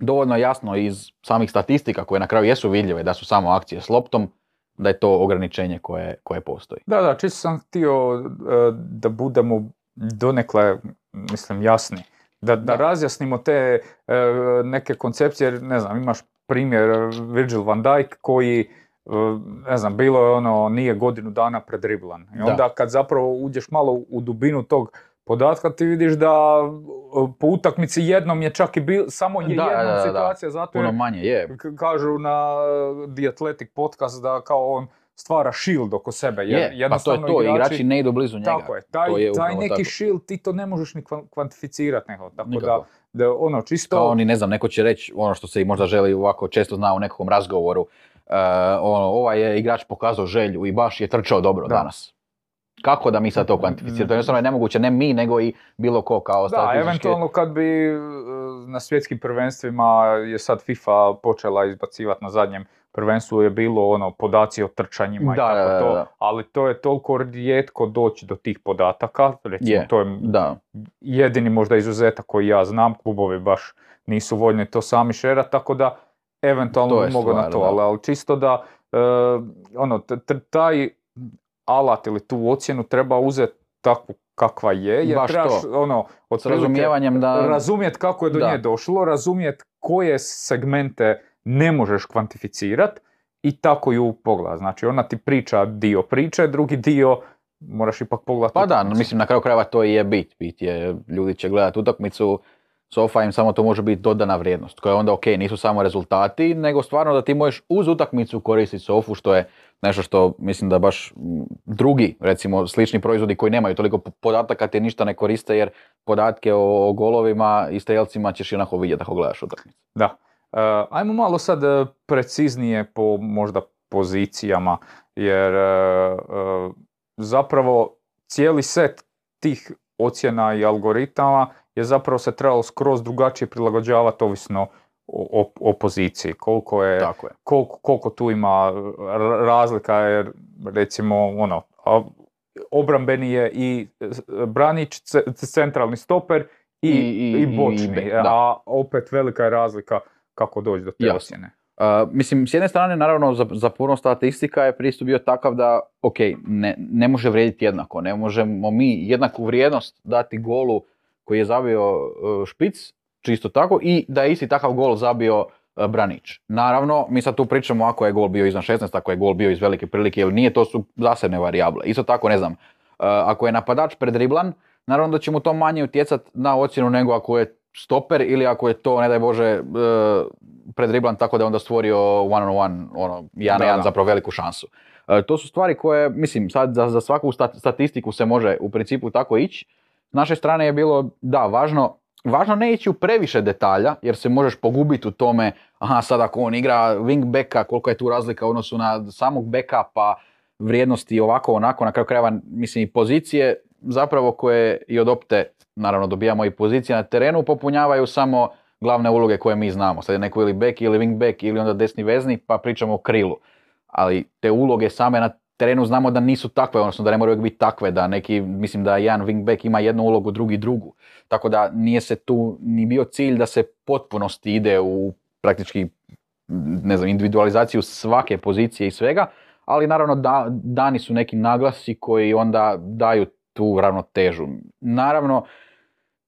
dovoljno jasno iz samih statistika koje na kraju jesu vidljive da su samo akcije s loptom, da je to ograničenje koje, koje postoji. Da, da, čisto sam htio e, da budemo donekle, mislim, jasni. Da, da Da. razjasnimo te e, neke koncepcije, jer ne znam, imaš primjer Virgil van Dijk koji, ne znam, bilo je ono, nije godinu dana predriblan. I Da. onda kad zapravo uđeš malo u dubinu tog podatka, ti vidiš da e, po utakmici jednom je čak i bil, samo je Da, jedna da, da, da. situacija, zato jer Puno manje je. Kažu na The Athletic podcast da kao on stvara shield oko sebe. jer Je, pa to je to, igrači ne idu blizu njega. Tako je, taj, To je taj neki tako. shield ti to ne možeš ni kvan- kvantificirati nego. Tako da, Nikako. da ono čisto... Kao oni, ne znam, neko će reći ono što se i možda želi ovako često zna u nekom razgovoru. Uh, ono, ovaj je igrač pokazao želju i baš je trčao dobro Da. danas. Kako da mi sad to kvantificiramo? To je jednostavno nemoguće, ne mi, nego i bilo ko kao Da, statistički- eventualno kad bi e, na svjetskim prvenstvima je sad FIFA počela izbacivati na zadnjem prvenstvu je bilo ono podaci o trčanjima i Da, tako da, da, to, da. ali to je toliko rijetko doći do tih podataka, recimo Je, to je Da, jedini možda izuzetak koji ja znam, klubovi baš nisu voljni to sami šerat, tako da eventualno mogao na to, da. ali, ali čisto da e, ono, t- t- taj alat ili tu ocjenu treba uzeti takvu kakva je, jer Baš trebaš to. ono, s otprilike razumijevanjem da... razumjet kako je do Da. nje došlo, razumjet koje segmente ne možeš kvantificirat i tako ju pogledat. Znači ona ti priča dio priče, drugi dio moraš ipak pogledati. Pa da, utakmicu. mislim na kraju krajeva to i je bit. Bit je, ljudi će gledati utakmicu, sofa im samo to može biti dodana vrijednost, koja je onda ok, nisu samo rezultati, nego stvarno da ti možeš uz utakmicu koristiti sofu, što je nešto što mislim da baš drugi, recimo slični proizvodi koji nemaju toliko po- podataka ti ništa ne koriste, jer podatke o, golovima i strelcima ćeš onako vidjeti ako gledaš utakmicu. Da. E, ajmo malo sad e, preciznije po možda pozicijama, jer e, e, zapravo cijeli set tih ocjena i algoritama je zapravo se trebalo skroz drugačije prilagođavati ovisno o, o, o poziciji. Koliko je, Tako je. koliko, koliko tu ima razlika, jer recimo ono, a, obrambeni je i branić, ce- centralni stoper i, I- i- i bočni, i a opet velika je razlika kako doći do te Jasno. ocjene. Uh, mislim, s jedne strane, naravno, za, za puno statistika je pristup bio takav da, ok, ne, ne može vrijediti jednako. Ne možemo mi jednaku vrijednost dati golu koji je zabio uh, špic, čisto tako, i da je isti takav gol zabio uh, Branić. Naravno, mi sad tu pričamo ako je gol bio iznad 16, ako je gol bio iz velike prilike ili nije, to su zasebne varijable. Isto tako, ne znam, uh, ako je napadač predriblan, naravno da će mu to manje utjecati na ocjenu nego ako je stoper ili ako je to, ne daj Bože, predriblan tako da je onda stvorio one on one, ono, jedan Da, na jedan da. zapravo veliku šansu. E, to su stvari koje, mislim, sad za, za svaku stat- statistiku se može u principu tako ići. S naše strane je bilo, da, važno, važno ne ići u previše detalja, jer se možeš pogubiti u tome, aha, sad ako on igra wingbacka, koliko je tu razlika u odnosu na samog backa, pa vrijednosti ovako, onako, na kraju krajeva, mislim, i pozicije, zapravo koje i od opte, naravno, dobijamo i pozicije na terenu, popunjavaju samo glavne uloge koje mi znamo. Sad je neko ili back ili wingback ili onda desni vezni, pa pričamo o krilu. Ali te uloge same na terenu znamo da nisu takve, odnosno da ne moraju biti takve, da neki, mislim da jedan wingback ima jednu ulogu, drugi drugu. Tako da nije se tu ni bio cilj da se potpunosti ide u praktički ne znam, individualizaciju svake pozicije i svega, ali naravno da, dani su neki naglasi koji onda daju tu ravnotežu. Naravno,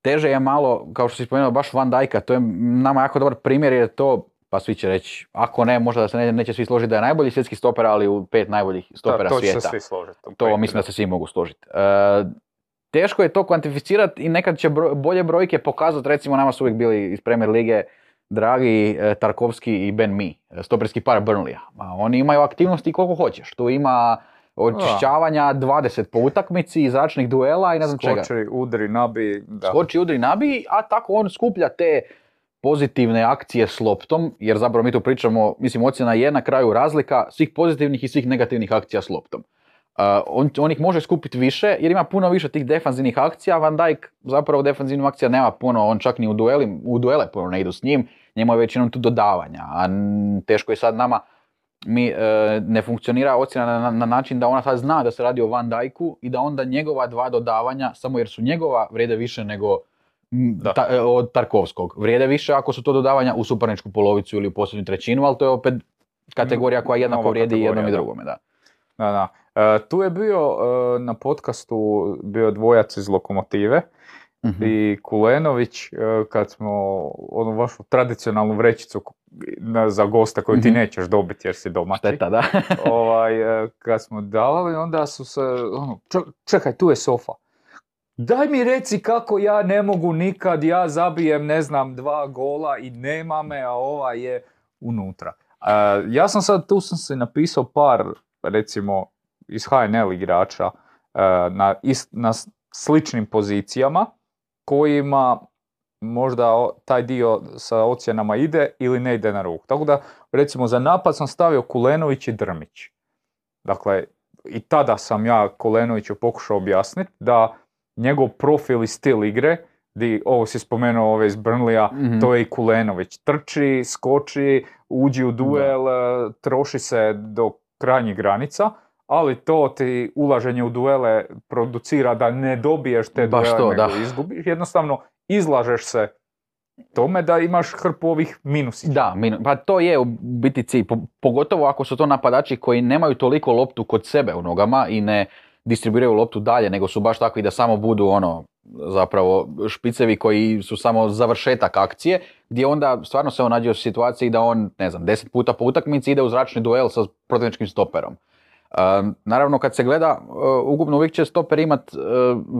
teže je malo, kao što si spomenuo, baš Van Dijka, to je nama jako dobar primjer jer je to, pa svi će reći, ako ne, možda da se ne, neće svi složiti da je najbolji svjetski stoper, ali u pet najboljih stopera to će svijeta. se svi složiti. To petu, mislim da da. se svi mogu složiti. E, teško je to kvantificirati i nekad će bro- bolje brojke pokazati, recimo nama su uvijek bili iz Premier Lige dragi e, Tarkovski i Ben Mi, e, stoperski par Burnleya. Ma, oni imaju aktivnosti koliko hoćeš. Tu ima očišćavanja 20 po utakmici, zračnih duela i ne znam čega. Skoči, udri, nabi, da. Skoči, udri, nabiji, a tako on skuplja te pozitivne akcije s loptom, jer zapravo mi tu pričamo, mislim, ocjena je na kraju razlika svih pozitivnih i svih negativnih akcija s loptom. Uh, on, on ih može skupiti više jer ima puno više tih defanzivnih akcija, Van Dijk zapravo defanzivnih akcija nema puno, on čak ni u, dueli, u duele puno ne idu s njim, njemu je većinom tu dodavanja, a teško je sad nama, mi e, ne funkcionira ocjena na, na- na način da ona sad zna da se radi o Van Dijku i da onda njegova dva dodavanja, samo jer su njegova, vrijede više nego. Ta- e, od Tarkovskog. Vrijede više ako su to dodavanja u suparničku polovicu ili u posljednju trećinu, ali to je opet kategorija koja jednako vrijedi jednom i drugome. Da. Da, da. E, tu je bio e, na podcastu bio dvojac iz Lokomotive Mhm. i Kulenović e, kad smo onu vašu tradicionalnu vrećicu na- za gosta koju ti Mhm. nećeš dobiti jer si domaći. Šteta, da. ovaj, e, kad smo davali, onda su se, ono, "Ček- čekaj, tu je sofa. Daj mi reci kako ja ne mogu nikad, ja zabijem, ne znam, dva gola i nema me, a ova je unutra. E, ja sam sad, tu sam se napisao par, recimo, iz HNL igrača e, na, ist- na sličnim pozicijama, kojima možda o- taj dio sa ocjenama ide ili ne ide na ruku. Tako da, recimo, za napad sam stavio Kulenović i Drmić. Dakle, i tada sam ja Kulenoviću pokušao objasniti da njegov profil i stil igre, di, ovo si spomenuo ove iz Brnlija, Mhm. to je i Kulenović. Trči, skoči, uđi u duel, e, troši se do krajnjih granica, ali to ti ulaženje u duele producira da ne dobiješ te Baš duele, to, nego da. izgubiš. Jednostavno, izlažeš se tome da imaš hrpu ovih minusića. Da, min- pa to je u biti cilj, po- pogotovo ako su to napadači koji nemaju toliko loptu kod sebe u nogama i ne distribuiraju loptu dalje, nego su baš takvi da samo budu ono, zapravo špicevi koji su samo završetak akcije, gdje onda stvarno se on nađe u situaciji da on, ne znam, deset puta po utakmici ide u zračni duel sa protivničkim stoperom. Um, naravno kad se gleda, uh, ukupno uvijek će stoper imat uh,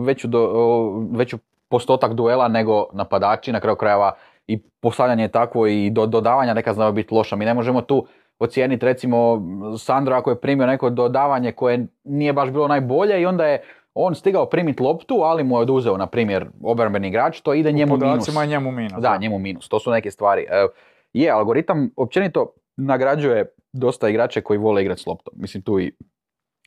veću, do- veću postotak duela nego napadači, na kraju krajeva i postavljanje je takvo i do, dodavanja neka znaju biti loša. Mi ne možemo tu ocijeniti recimo Sandro ako je primio neko dodavanje koje nije baš bilo najbolje i onda je on stigao primiti loptu, ali mu je oduzeo, na primjer, obrambeni igrač, to ide njemu minus. Njemu minus. Da, njemu minus, to su neke stvari. E, je, algoritam općenito nagrađuje dosta igrače koji vole igrati s loptom. Mislim tu i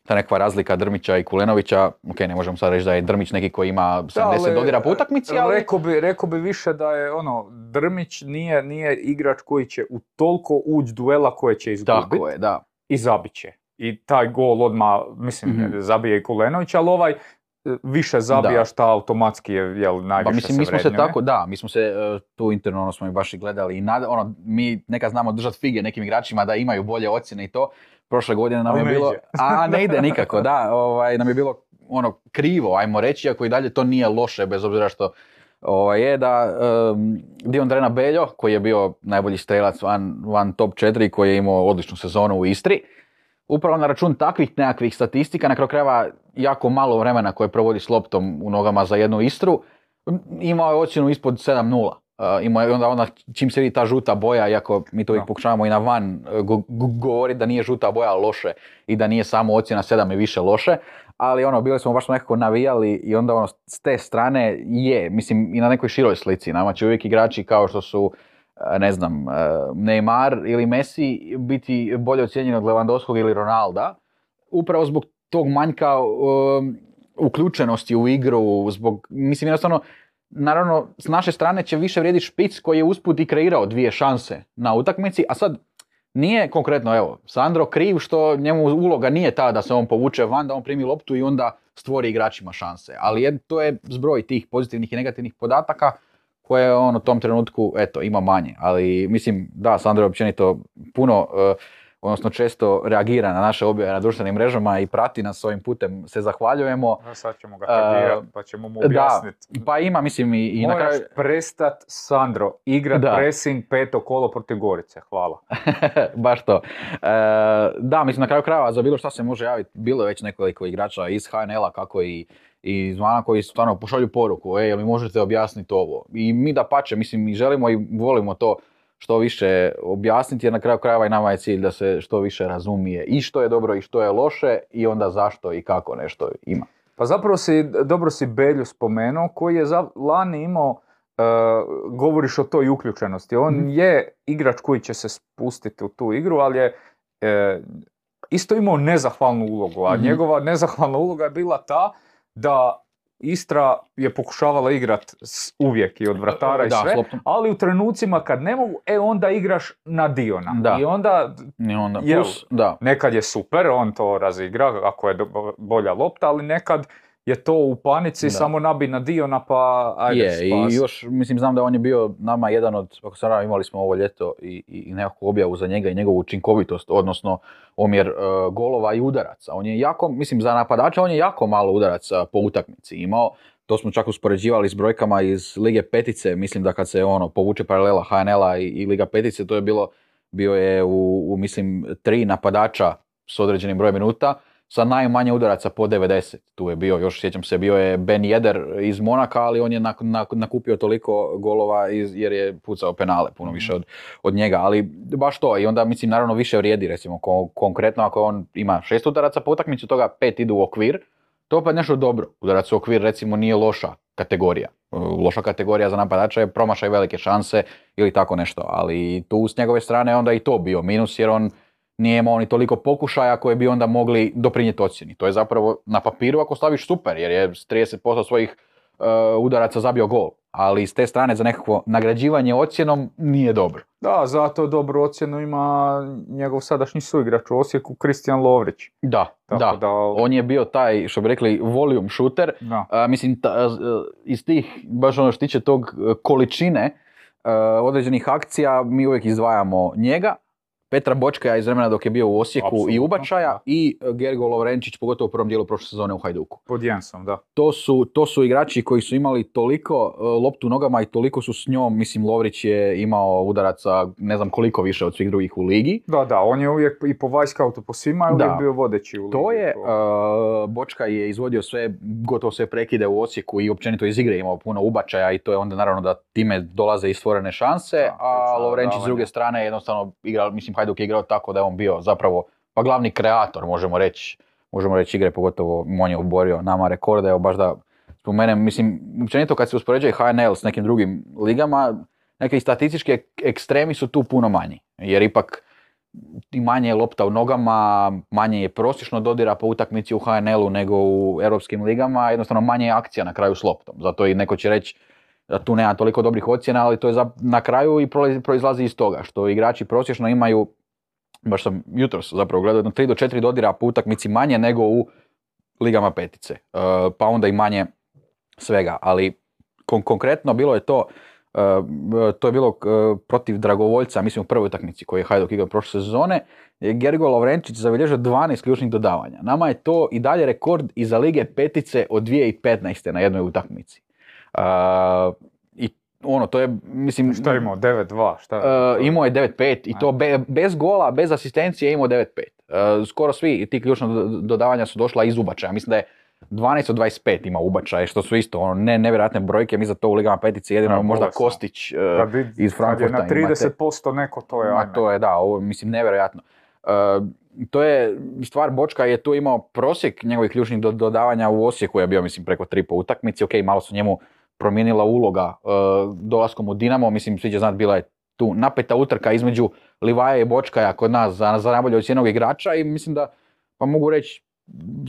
ta nekakva razlika Drmića i Kulenovića, ok, ne možemo sad reći da je Drmić neki koji ima 70 ali, dodira po utakmici, ali... Rekao bi, rekao bi više da je ono, Drmić nije, nije igrač koji će u toliko ući duela koje će izgubiti Tako je, da. i zabit će. I taj gol odmah, mislim, Mhm. zabije i Kulenović, ali ovaj e, više zabija šta automatski je, jel, najviše Pa mislim, se mi smo se tako, da, mi smo se e, tu interno ono smo i baš i gledali i nada, ono, mi nekad znamo držati fige nekim igračima da imaju bolje ocjene i to. Prošle godine nam je bilo, a ne ide nikako, da, ovaj, nam je bilo ono krivo, ajmo reći, ako i dalje to nije loše, bez obzira što ovaj, je da um, Dion Drena Beljo, koji je bio najbolji strelac van, van top 4, koji je imao odličnu sezonu u Istri, upravo na račun takvih nekakvih statistika, na kraju krajeva jako malo vremena koje provodi s loptom u nogama za jednu Istru, imao je ocjenu ispod 7-0. Uh, imao je onda, onda čim se vidi ta žuta boja, iako mi to uvijek Da. pokušavamo i na van uh, go- go- govoriti da nije žuta boja loše. I da nije samo ocjena 7 i više loše, ali ono, bili smo baš nekako navijali i onda ono, s te strane je, mislim i na nekoj široj slici, nama će uvijek igrači kao što su e, ne znam, e, Neymar ili Messi biti bolje ocijenjeni od Lewandowskog ili Ronalda, upravo zbog tog manjka um, uključenosti u igru, zbog, mislim jednostavno, naravno, s naše strane će više vrijediti špic koji je usput i kreirao dvije šanse na utakmici, a sad nije konkretno, evo, Sandro kriv što njemu uloga nije ta da se on povuče van, da on primi loptu i onda stvori igračima šanse. Ali je, to je zbroj tih pozitivnih i negativnih podataka koje on u tom trenutku, eto, ima manje. Ali mislim, da, Sandro je općenito puno, eh, odnosno često reagira na naše objave na društvenim mrežama i prati nas ovim putem. Se zahvaljujemo. A Sad ćemo ga tagirat, pa ćemo mu Da, objasniti. pa ima, mislim, i, i na kraju... prestat, Sandro, igrat Da. pressing peto kolo protiv Gorice. Hvala. Baš to. E, da, mislim na kraju krajeva za bilo šta se može javiti. Bilo je već nekoliko igrača iz HNL-a kako i i izvana koji stvarno pošalju poruku, e, jel mi možete objasniti ovo? I mi da pače, mislim, mi želimo i volimo to što više objasniti, jer na kraju krajeva i nama je cilj da se što više razumije i što je dobro i što je loše i onda zašto i kako nešto ima. Pa zapravo si, dobro si Belju spomenuo, koji je za, lani imao, e, govoriš o toj uključenosti. On Mhm. je igrač koji će se spustiti u tu igru, ali je e, isto imao nezahvalnu ulogu, a Mhm. njegova nezahvalna uloga je bila ta da Istra je pokušavala igrat s- uvijek i od vratara i Da, sve, ali u trenucima kad ne mogu, e onda igraš na Diona. Da. I onda I onda, Jel? plus, da, Nekad je super, on to razigra ako je bolja lopta, ali nekad je to u panici, Da. samo nabi na Diona pa ajde je, spas. i još, mislim, znam da on je bio nama jedan od, ako se naravno imali smo ovo ljeto i, i, i nekakvu objavu za njega i njegovu učinkovitost, odnosno omjer e, golova i udaraca. On je jako, mislim, za napadača on je jako malo udaraca po utakmici imao. To smo čak uspoređivali s brojkama iz Lige Petice, mislim da kad se ono povuče paralela HNL-a i, i Liga Petice, to je bilo, bio je u, u, mislim, tri napadača s određenim brojem minuta, sa najmanje udaraca po 90. Tu je bio, još sjećam se, bio je Ben Jeder iz Monaka, ali on je nak- nak- nakupio toliko golova iz, jer je pucao penale puno više od, od njega, ali baš to. I onda, mislim, naravno više vrijedi, recimo, ko- konkretno ako on ima šest udaraca po utakmici, toga pet idu u okvir, to je opet nešto dobro. Udarac u okvir recimo nije loša kategorija. E, Loša kategorija za napadača je promašaj velike šanse ili tako nešto, ali tu s njegove strane onda i to bio minus jer on nije imao ni toliko pokušaja koje bi onda mogli doprinijeti ocjeni. To je zapravo na papiru ako staviš super jer je s 30% svojih e, udaraca zabio gol, ali s te strane za nekakvo nagrađivanje ocjenom nije dobro. Da, zato dobru ocjenu ima njegov sadašnji suigrač u Osijeku, Kristijan Lovrić. Da, Tako da. da, On je bio taj, što bi rekli, volume shooter. da. A, mislim, ta- a, iz tih, baš ono što tiče tog količine određenih akcija, mi uvijek izdvajamo njega, Petra Bočka iz vremena dok je bio u Osijeku i Apsolutno, Ubačaja i e, Gergo Lovrenčić, pogotovo u prvom dijelu prošle sezone u Hajduku. pod Jensom, da. To su, to su igrači koji su imali toliko e, loptu nogama i toliko su s njom, mislim Lovrić je imao udaraca ne znam koliko više od svih drugih u ligi. Da, da, on je uvijek i po Vajskautu po svima je uvijek Da. bio vodeći u To ligi, je, to- uh, Bočka je izvodio sve, gotovo sve prekide u Osijeku i općenito iz igre imao puno ubačaja i to je onda naravno da time dolaze i stvorene šanse, Da, a Lovrenčić s druge strane je jednostavno igrao, mislim Hajduk igrao tako da je on bio zapravo pa glavni kreator možemo reći, možemo reći igre, pogotovo on je oborio nama rekorde, evo baš da spomenem, mislim, općenito kad se uspoređuje HNL s nekim drugim ligama, neki statistički ek- ekstremi su tu puno manji, jer ipak i manje je lopta u nogama, manje je prosječno dodira po utakmici u HNL-u nego u europskim ligama, jednostavno manje je akcija na kraju s loptom. Zato i neko će reći tu nema toliko dobrih ocjena, ali to je za, na kraju i proizlazi iz toga, što igrači prosječno imaju, baš sam jutros zapravo gledao, jedno 3 do 4 dodira po utakmici manje nego u ligama petice, E, pa onda i manje svega, ali kon- konkretno bilo je to, e, to je bilo e, protiv Dragovoljca, mislim u prvoj utakmici koju je Hajduk igrao prošle sezone, je Gergo Lovrenčić zabilježio 12 ključnih dodavanja. Nama je to i dalje rekord iza lige petice od 2015. na jednoj utakmici. E, I ono, to je, mislim... Šta je imao, 9-2, šta? E, imao je 9-5 i to be- bez gola, bez asistencije je imao 9-5. E, skoro svi ti ključna do- dodavanja su došla iz ubačaja. Mislim da je 12 od 25 ima ubačaje, što su isto ono, ne, nevjerojatne brojke. Mi za to u Ligama petice jedino Da, možda. Kostić e, Kad vid- iz kad Frankfurta je na imate. 30% neko, to je Ma, ajme. to je, da, ovo, mislim, nevjerojatno. E, to je, stvar Bočka je tu imao prosjek njegovih ključnih do- dodavanja u Osijeku je bio, mislim, preko tri po utakmici. Ok, malo su njemu promijenila uloga e, dolaskom u Dinamo, mislim, svi će znati, bila je tu napeta utrka između Livaja i Bočkaja kod nas za, za najbolje ocijenog igrača i mislim da, pa mogu reći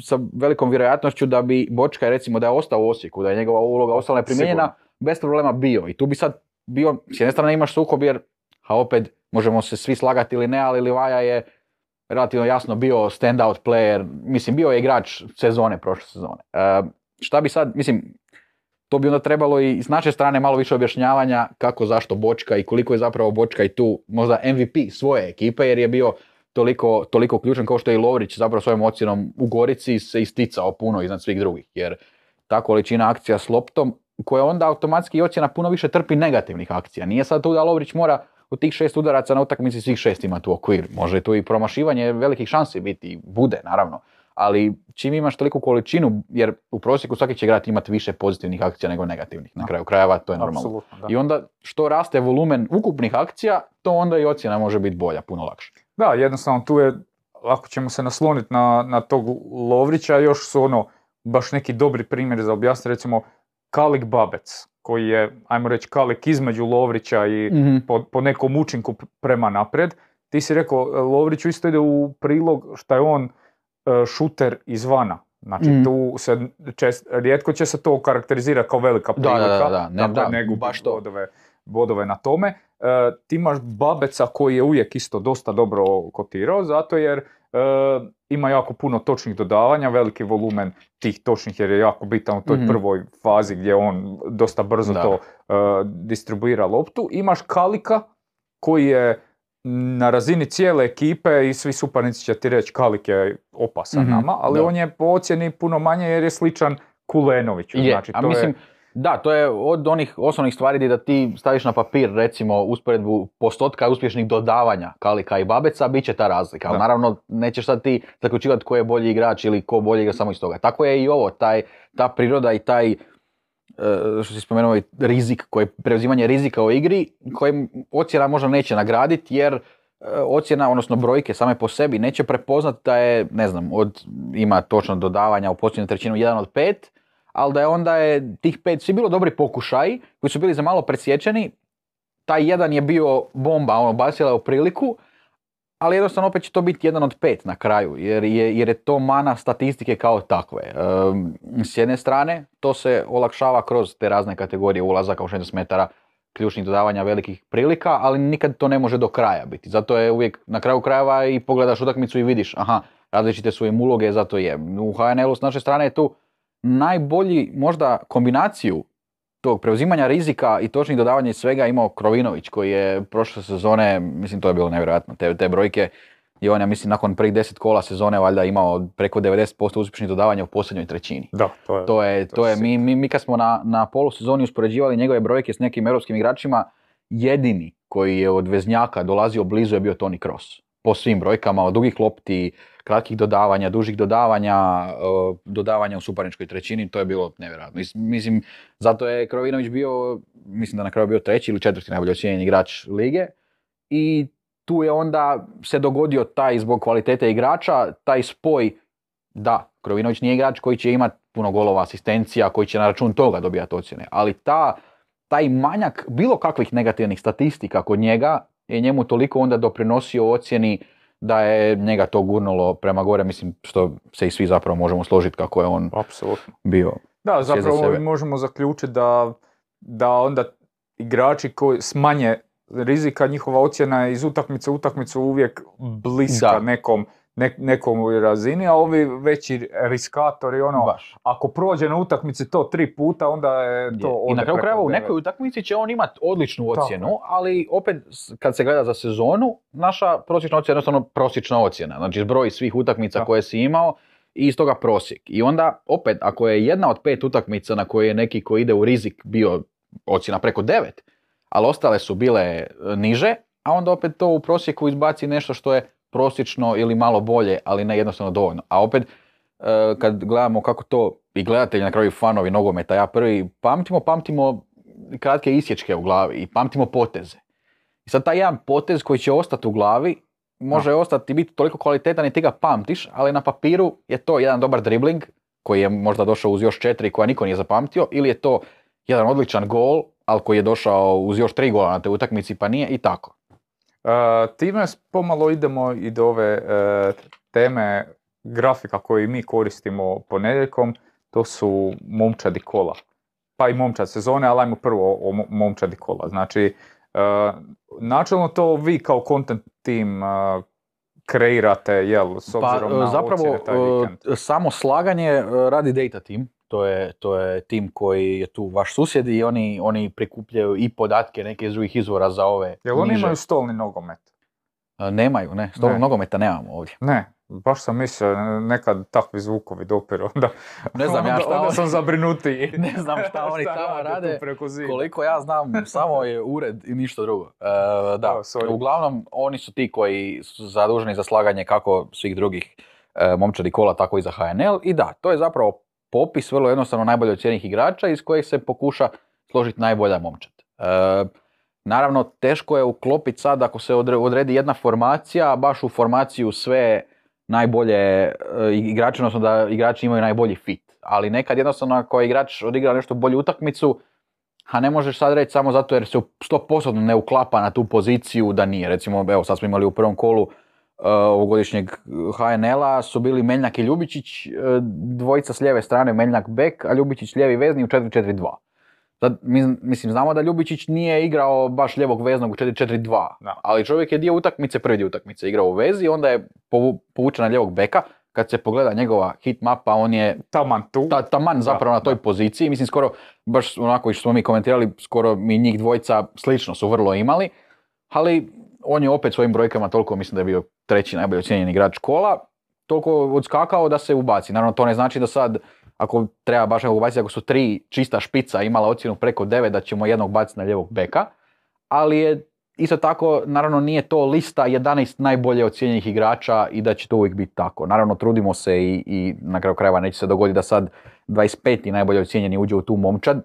sa velikom vjerojatnošću da bi Bočkaj recimo da je ostao u Osijeku, da je njegova uloga ostala neprimijenjena, bez problema bio. I tu bi sad bio, s jedne strane imaš sukob jer, a opet možemo se svi slagati ili ne, ali Livaja je relativno jasno bio standout player, mislim bio je igrač sezone prošle sezone. E, šta bi sad, mislim, to bi onda trebalo i s naše strane malo više objašnjavanja kako, zašto Bočka i koliko je zapravo Bočka i tu možda MVP svoje ekipe jer je bio toliko, toliko ključan kao što je i Lovrić zapravo svojom ocjenom u Gorici se isticao puno iznad svih drugih jer ta količina akcija s loptom koja onda automatski ocjena puno više trpi negativnih akcija. Nije sad tu da Lovrić mora od tih šest udaraca na utakmici svih šest imati u okvir. Može tu i promašivanje velikih šansi biti, bude naravno. Ali čim imaš toliku količinu, jer u prosjeku svaki će igrati imati više pozitivnih akcija nego negativnih. Na kraju krajeva to je normalno. I onda što raste volumen ukupnih akcija, to onda i ocjena može biti bolja, puno lakše. Da, jednostavno tu je, ako ćemo se nasloniti na, na tog Lovrića, još su ono, baš neki dobri primjeri za objasniti, recimo Kalik Babec, koji je, ajmo reći, Kalik između Lovrića i po, po nekom učinku prema naprijed. Ti si rekao, Lovriću isto ide u prilog šta je on šuter izvana. Znači, Mhm. tu se čest, rijetko će se to karakterizirati kao velika Da, da, prilika. da, da, ne, dakle, da, ne baš to. bodove, bodove na tome. E, ti imaš Babeca koji je uvijek isto dosta dobro kotirao, zato jer e, ima jako puno točnih dodavanja, veliki volumen tih točnih jer je jako bitan u toj Mhm. prvoj fazi gdje on dosta brzo Da. to e, distribuira loptu. Imaš Kalika koji je na razini cijele ekipe i svi suparnici će ti reći Kalik je opasan Mhm, nama, ali da. on je po ocjeni puno manje jer je sličan Kulenoviću. Je, Znači, a to mislim, je, da, to je od onih osnovnih stvari gdje da ti staviš na papir, recimo, usporedbu postotka uspješnih dodavanja Kalika i Babeca, bit će ta razlika. Da. naravno, nećeš sad ti zaključivati ko je bolji igrač ili ko bolji igra samo iz toga. Tako je i ovo, taj, ta priroda i taj, što si spomenuo, rizik, koji, preuzimanje rizika u igri, kojem ocjena možda neće nagraditi, jer ocjena, odnosno brojke same po sebi neće prepoznati da je, ne znam, od, ima točno dodavanja u posljednju trećinu 1 od 5, ali da je onda je tih pet svi bilo dobri pokušaji koji su bili za malo presječeni. Taj jedan je bio bomba, ono, basila je u priliku, ali jednostavno opet će to biti jedan od pet na kraju, jer je, jer je to mana statistike kao takve. s jedne strane, to se olakšava kroz te razne kategorije ulazaka u 16 metara, ključnih dodavanja velikih prilika, ali nikad to ne može do kraja biti. Zato je uvijek na kraju krajeva i pogledaš utakmicu i vidiš, aha, različite su im uloge, zato je. U HNL-u s naše strane je tu najbolji možda kombinaciju tog preuzimanja rizika i točnih dodavanja i svega imao Krovinović koji je prošle sezone, mislim to je bilo nevjerojatno, te, te brojke i on ja mislim nakon prvih deset kola sezone valjda imao preko 90% uspješnih dodavanja u posljednjoj trećini. Da, to je. To je, to je, mi, mi, mi kad smo na, na polusezoni uspoređivali njegove brojke s nekim europskim igračima, jedini koji je od veznjaka dolazio blizu je bio Toni Kroos. Po svim brojkama, od dugih lopti, kratkih dodavanja, dužih dodavanja, dodavanja u suparničkoj trećini, to je bilo nevjerojatno. Mislim, zato je Krovinović bio, mislim da na kraju bio treći ili četvrti najbolji ocijenjeni igrač lige i tu je onda se dogodio taj zbog kvalitete igrača, taj spoj da, Krovinović nije igrač koji će imati puno golova asistencija, koji će na račun toga dobijati ocjene, ali ta, taj manjak bilo kakvih negativnih statistika kod njega je njemu toliko onda doprinosio ocjeni da je njega to gurnulo prema gore, mislim što se i svi zapravo možemo složiti kako je on Apsolutno. bio. Da, zapravo možemo zaključiti da, da onda igrači koji s manje rizika, njihova ocjena je iz utakmice u utakmicu uvijek bliska nekom nekom razini, a ovi veći riskatori, ono, Baš. ako prođe na utakmici to tri puta, onda je to I na kraju krajeva u nekoj utakmici će on imati odličnu ocjenu, ali opet kad se gleda za sezonu, naša prosječna ocjena je jednostavno prosječna ocjena. Znači zbroj svih utakmica koje si imao i iz toga prosjek. I onda opet, ako je jedna od pet utakmica na koje je neki koji ide u rizik bio ocjena preko devet, ali ostale su bile e, niže, a onda opet to u prosjeku izbaci nešto što je prosječno ili malo bolje, ali ne jednostavno dovoljno. A opet, e, kad gledamo kako to i gledatelji na kraju fanovi nogometa, ja prvi pamtimo, pamtimo kratke isječke u glavi i pamtimo poteze. I sad taj jedan potez koji će ostati u glavi, može ostati i biti toliko kvalitetan i ti ga pamtiš, ali na papiru je to jedan dobar dribling koji je možda došao uz još četiri koja niko nije zapamtio, ili je to jedan odličan gol, ali koji je došao uz još tri gola na te utakmici pa nije i tako. Time pomalo idemo i do ove e, teme grafika koje mi koristimo ponedjeljkom, to su momčadi kola. Pa i momčad sezone, ali ajmo prvo o momčadi kola. Znači, uh, načelno to vi kao content team uh, kreirate, jel, s pa, obzirom pa, na zapravo, taj vikend? samo slaganje radi data team. To je, to je tim koji je tu vaš susjed i oni, oni prikupljaju i podatke neke iz drugih izvora za ove Jel oni imaju stolni nogomet? Nemaju, ne. Stolnog nogometa nemamo ovdje. Ne, baš sam mislio nekad takvi zvukovi dopiru. Onda, ne znam ja šta onda sam zabrinuti. ne znam šta oni tamo rade. Koliko ja znam, samo je ured i ništa drugo. Uh, da, uglavnom oni su ti koji su zaduženi za slaganje kako svih drugih uh, momčadi kola, tako i za HNL. I da, to je zapravo popis vrlo jednostavno najbolje ocjenih igrača iz kojih se pokuša složiti najbolja momčad. E, naravno, teško je uklopiti sad ako se odredi jedna formacija, baš u formaciju sve najbolje e, igrače, odnosno da igrači imaju najbolji fit. Ali nekad jednostavno ako je igrač odigra nešto bolju utakmicu, a ne možeš sad reći samo zato jer se 100% ne uklapa na tu poziciju da nije. Recimo, evo sad smo imali u prvom kolu ovogodišnjeg HNL-a su bili Meljnak i Ljubičić, uh, dvojica s lijeve strane Meljnak bek, a Ljubičić lijevi vezni u 4-4-2. Sad, mislim, znamo da Ljubičić nije igrao baš lijevog veznog u 4-4-2, ali čovjek je dio utakmice, prvi dio utakmice igrao u vezi, onda je povučen na lijevog beka, kad se pogleda njegova hit mapa, on je taman tu. Ta, taman zapravo na toj poziciji, mislim skoro, baš onako što smo mi komentirali, skoro mi njih dvojica slično su vrlo imali, ali on je opet svojim brojkama toliko, mislim da je bio treći najbolji ocijenjeni igrač kola, toliko odskakao da se ubaci. Naravno, to ne znači da sad, ako treba baš nekog ubaciti, ako su tri čista špica imala ocjenu preko devet, da ćemo jednog baciti na ljevog beka, ali je isto tako, naravno nije to lista 11 najbolje ocijenjenih igrača i da će to uvijek biti tako. Naravno, trudimo se i, i na kraju krajeva neće se dogoditi da sad 25. najbolje ocijenjeni uđe u tu momčad.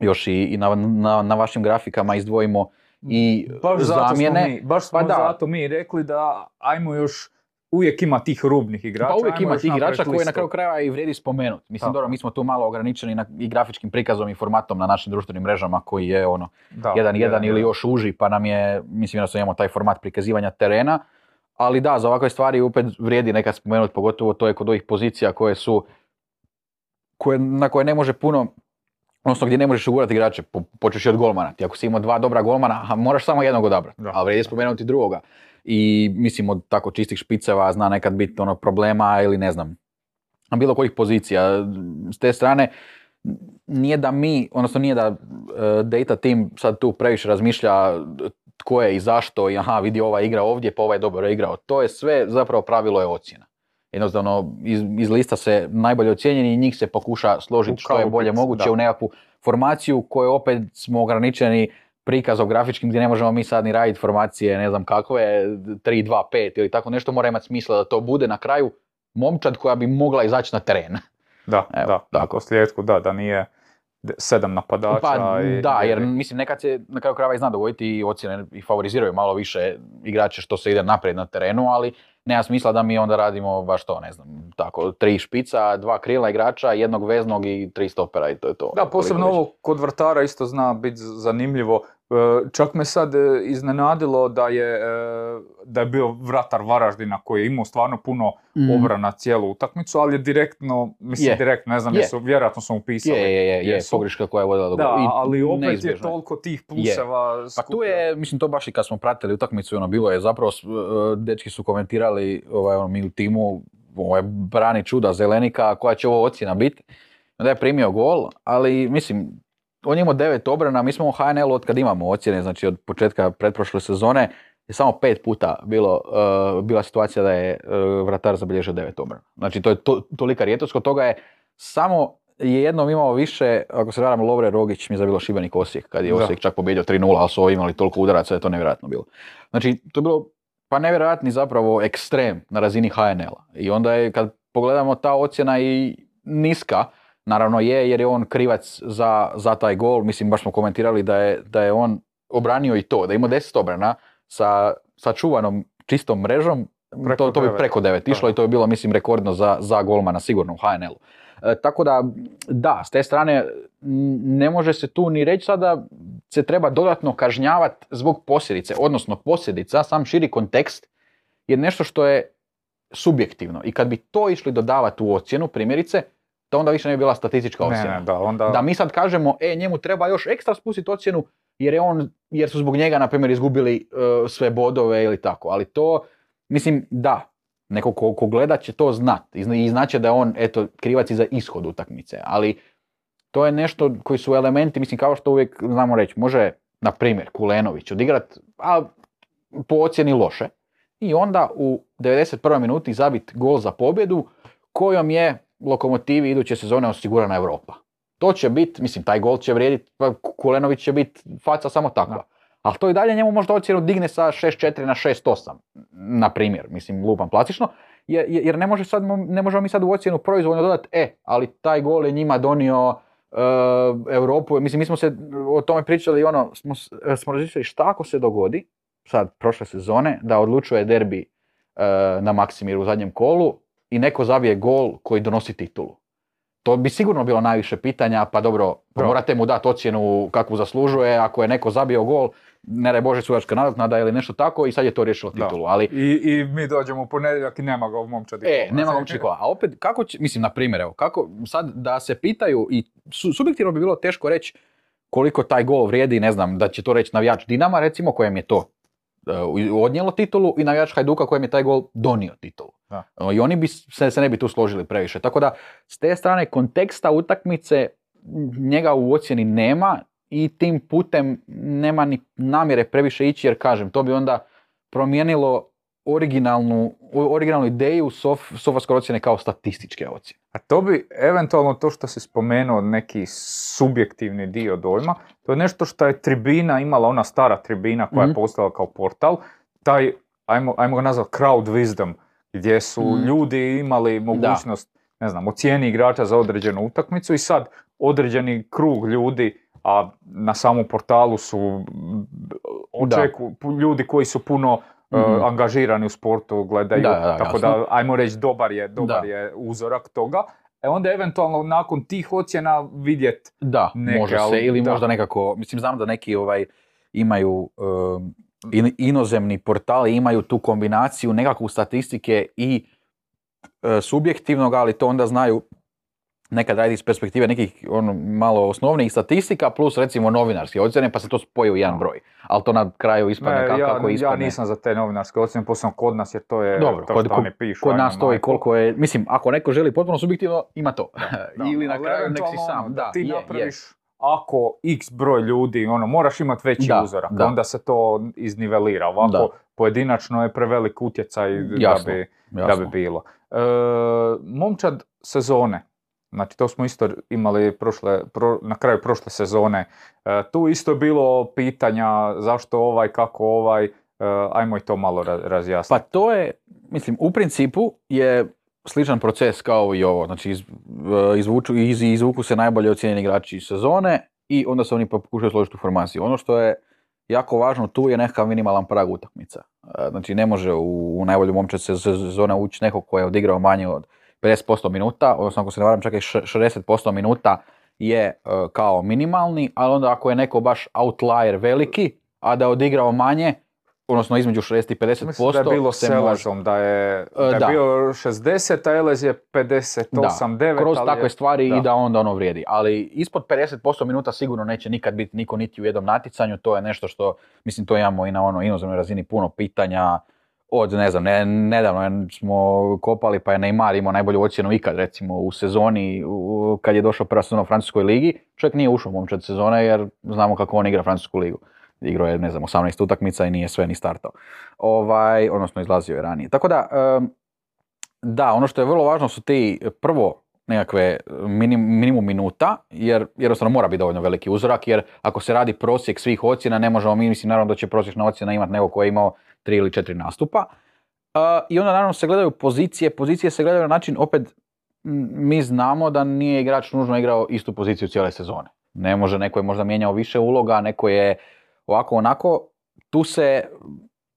Još i, i na, na, na vašim grafikama izdvojimo i Baš zato smo zamjene. mi, baš smo Pa da. zato mi rekli da ajmo još, uvijek ima tih rubnih igrača. Pa uvijek ima tih igrača koji na kraju krajeva i vrijedi spomenuti. Mislim, Tako. dobro, mi smo tu malo ograničeni na, i grafičkim prikazom i formatom na našim društvenim mrežama koji je ono Da, jedan jedan ili još uži, pa nam je, mislim da imamo taj format prikazivanja terena. Ali da, za ovakve stvari opet vrijedi nekad spomenuti, pogotovo to je kod ovih pozicija koje su, koje, na koje ne može puno, odnosno gdje ne možeš ugurati igrače, po, počeš i od golmana. Ti ako si imao dva dobra golmana, a moraš samo jednog odabrati, Da. ali vrijedi spomenuti drugoga. I mislim od tako čistih špiceva zna nekad biti ono problema ili ne znam, na bilo kojih pozicija. S te strane, nije da mi, odnosno nije da e, data team sad tu previše razmišlja tko je i zašto i aha vidi ova igra ovdje pa ovaj je dobro igrao. To je sve zapravo pravilo je ocjena. Jednostavno iz, iz lista se najbolje ocjenjeni i njih se pokuša složiti što je bolje moguće da. u nekakvu formaciju koju opet smo ograničeni prikazom grafičkim gdje ne možemo mi sad ni raditi formacije ne znam kakve, 3, 2, 5 ili tako nešto mora imati smisla da to bude na kraju momčad koja bi mogla izaći na teren. Da, Evo, da, tako. na posljedku da, da nije sedam napadača. Pa i, da, jer i- mislim nekad se na kraju krajeva i zna dogoditi i ocjene i favoriziraju malo više igrače što se ide naprijed na terenu, ali nema smisla da mi onda radimo baš to, ne znam, tako, tri špica, dva krila igrača, jednog veznog i tri stopera i to je to. Da, posebno ovo kod vrtara isto zna biti zanimljivo. E, Čak me sad e, iznenadilo da je, e, da je bio vratar Varaždina koji je imao stvarno puno Mhm. obrana cijelu utakmicu, ali je direktno, mislim Je. direktno, ne znam, Je. jesu, vjerojatno su mu pisali. Je, je, je, je, jesu. pogreška koja je vodila do Da. I ali opet je neizbježno toliko tih pluseva. Pa tu je, mislim to baš i kad smo pratili utakmicu, ono bilo je zapravo, dečki su komentirali, ovaj, ono, mi u timu, ovo je brani čuda Zelenika, koja će ovo ocjena biti. Da je primio gol, ali mislim, on imao devet obrana, mi smo u HNL od kad imamo ocjene, znači od početka pretprošle sezone, je samo pet puta bilo, e, bila situacija da je e, vratar zabilježio devet obrana. Znači to je to, tolika rijetkost, kod toga je samo je jednom imao više, ako se varam, Lovre Rogić mi je zabilo Šibenik Osijek, kad je Da. Osijek čak pobjedio 3-0, ali su ovi imali toliko udaraca da je to nevjerojatno bilo. Znači, to je bilo pa nevjerojatni zapravo ekstrem na razini HNL-a. I onda je, kad pogledamo ta ocjena i niska, naravno je jer je on krivac za, za taj gol, mislim baš smo komentirali da je, da je on obranio i to, da je imao 10 obrana sa sačuvanom čistom mrežom, Preko to, to bi devet. preko 9 išlo i to je bilo mislim rekordno za, za golmana sigurno u HNL-u. E, tako da, da, s te strane ne može se tu ni reći sada se treba dodatno kažnjavati zbog posljedice, odnosno posljedica, sam širi kontekst je nešto što je subjektivno i kad bi to išli dodavati u ocjenu, primjerice, to onda više ne bi bila statistička Ne, ocjena. ne, da, onda... Da mi sad kažemo, e, njemu treba još ekstra spustiti ocjenu jer je on, jer su zbog njega, na primjer, izgubili e, sve bodove ili tako. Ali to, mislim, da, neko ko, ko gleda će to znat i zna- i znaće da je on, eto, krivac i za ishod utakmice. Ali to je nešto koji su elementi, mislim, kao što uvijek znamo reći, može, na primjer, Kulenović odigrat, a po ocjeni loše, i onda u 91. minuti zabit gol za pobjedu kojom je lokomotivi iduće sezone osigurana Europa. To će biti, mislim, taj gol će vrijediti, pa Kulenović će biti faca samo takva. Da. Ali to i dalje njemu možda ocjenu digne sa 6-4 na 6-8, na primjer, mislim, lupam plastično, jer, jer ne, može sad, ne možemo mi sad u ocjenu proizvoljno dodati, e, ali taj gol je njima donio e, Europu, mislim, mi smo se o tome pričali i ono, smo, s- smo razmišljali šta ako se dogodi, sad, prošle sezone, da odlučuje derbi e, na Maksimiru u zadnjem kolu i neko zabije gol koji donosi titulu. To bi sigurno bilo najviše pitanja, pa dobro, pa Da. morate mu dati ocjenu kakvu zaslužuje, ako je neko zabio gol, ne daj Bože sudačka nadoknada ili nešto tako i sad je to riješilo Da. titulu. Ali I, I mi dođemo u ponedjeljak i nema ga u momčadi. E, nema momčadi kola. A opet, kako će, mislim, na primjer, evo, kako sad da se pitaju i su, subjektivno bi bilo teško reći koliko taj gol vrijedi, ne znam, da će to reći navijač Dinama, recimo, kojem je to odnijelo titulu i navijač Hajduka kojem je taj gol donio titulu. Da. E, I oni bi se, se ne bi tu složili previše. Tako da, s te strane konteksta utakmice njega u ocjeni nema i tim putem nema ni namjere previše ići jer kažem, to bi onda promijenilo originalnu, originalnu ideju sof, softwarske ocjene kao statističke ocjene. A to bi eventualno to što si spomenuo, neki subjektivni dio dojma, to je nešto što je tribina imala, ona stara tribina koja Mhm. je postala kao portal, taj, ajmo, ajmo ga nazvati crowd wisdom, gdje su Mhm. ljudi imali mogućnost, ne znam, ocijeni igrača za određenu utakmicu i sad određeni krug ljudi a na samom portalu su očeku, ljudi koji su puno Mhm. angažirani u sportu, gledaju, Da, da, tako jasno. da ajmo reći dobar je, dobar Da. je uzorak toga. E onda eventualno nakon tih ocjena vidjet Da, neke, može se, ali ili da. možda nekako, mislim znam da neki ovaj imaju um, in- inozemni portali imaju tu kombinaciju nekakvu statistike i e, subjektivnog, ali to onda znaju nekad raditi iz perspektive nekih ono, malo osnovnijih statistika plus recimo novinarske ocjene pa se to spoji u jedan broj. Ali to na kraju ispadne Ne, kako, ja, kako ja ispadne. nisam za te novinarske ocjene, posebno kod nas, jer to je Dobro, to kod- što kod- oni pišu. Kod nas to i koliko je, mislim, ako neko želi potpuno subjektivno, ima to. Da, Ili na kraju nek si sam. ono, Da, ti je, je. napraviš, ako x broj ljudi, ono, moraš imati veći Da, uzorak, da. onda se to iznivelira. Ovako, Da. pojedinačno je prevelik utjecaj da Jasno, bi, da Jasno. bi bilo. E, momčad sezone, znači to smo isto imali prošle, pro- na kraju prošle sezone, E, tu isto je bilo pitanja zašto ovaj, kako ovaj, e, ajmo i to malo ra- Pa razjasniti. to je, mislim, u principu je sličan proces kao i ovo. Znači, iz, e, izvuču, iz, izvuku se najbolje ocijenjeni igrači sezone i onda se oni pokušaju složiti u formaciju. Ono što je jako važno tu je nekakav minimalan prag utakmica. E, Znači, ne može u, u najbolju momčad se- sezone ući neko ko je odigrao manje od 50% minuta, odnosno ako se ne varam čak i š- 60% minuta je e, kao minimalni, ali onda ako je neko baš outlier veliki, a da je odigrao manje, odnosno između 60 i 50%, Mislim da je bilo se s Elezom, da je, da je da. bio 60, a Elez je 58, 9. kroz ali takve je- stvari da. i da onda ono vrijedi. Ali ispod 50% minuta sigurno neće nikad biti niko niti u jednom natjecanju, to je nešto što, mislim, to imamo i na ono inozemnoj razini puno pitanja, od, ne znam, ne, nedavno smo kopali pa je Neymar imao najbolju ocjenu ikad, recimo, u sezoni, u- kad je došao prva sezona u Francuskoj ligi, čovjek nije ušao u momčad sezone jer znamo kako on igra Francusku ligu. Igrao je, ne znam, 18 utakmica i nije sve ni startao. Ovaj, odnosno izlazio je ranije. Tako da, em, da, ono što je vrlo važno su ti prvo nekakve minim, minimum minuta, jer jednostavno mora biti dovoljno veliki uzorak, jer ako se radi prosjek svih ocjena, ne možemo mi, mislim naravno da će prosječna ocjena imati neko ko je imao tri ili četiri nastupa. Uh, I onda naravno se gledaju pozicije, pozicije se gledaju na način, opet mi znamo da nije igrač nužno igrao istu poziciju cijele sezone. Ne može, neko je možda mijenjao više uloga, neko je ovako onako, tu se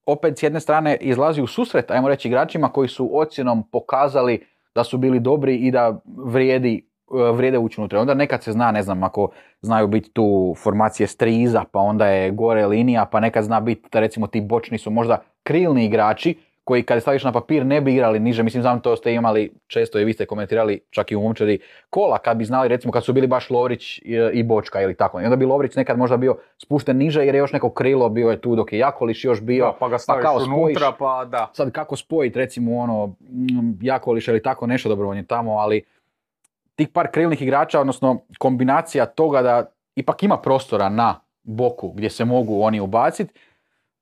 opet s jedne strane izlazi u susret, ajmo reći, igračima koji su ocjenom pokazali da su bili dobri i da vrijedi, vrijede ući unutra. Onda nekad se zna, ne znam, ako znaju biti tu formacije striza, pa onda je gore linija, pa nekad zna biti da recimo ti bočni su možda krilni igrači, koji kada staviš na papir ne bi igrali niže, mislim znam to ste imali često i vi ste komentirali čak i u momčadi kola kad bi znali recimo kad su bili baš Lovrić i, i Bočka ili tako. I onda bi Lovrić nekad možda bio spušten niže jer je još neko krilo bio je tu dok je Jakolić još bio. Da, pa ga staviš kao unutra, spojiš- pa da. Sad kako spojiti recimo ono Jakolić ili tako nešto dobrovoljno tamo, ali tih par krilnih igrača, odnosno kombinacija toga da ipak ima prostora na boku gdje se mogu oni ubaciti,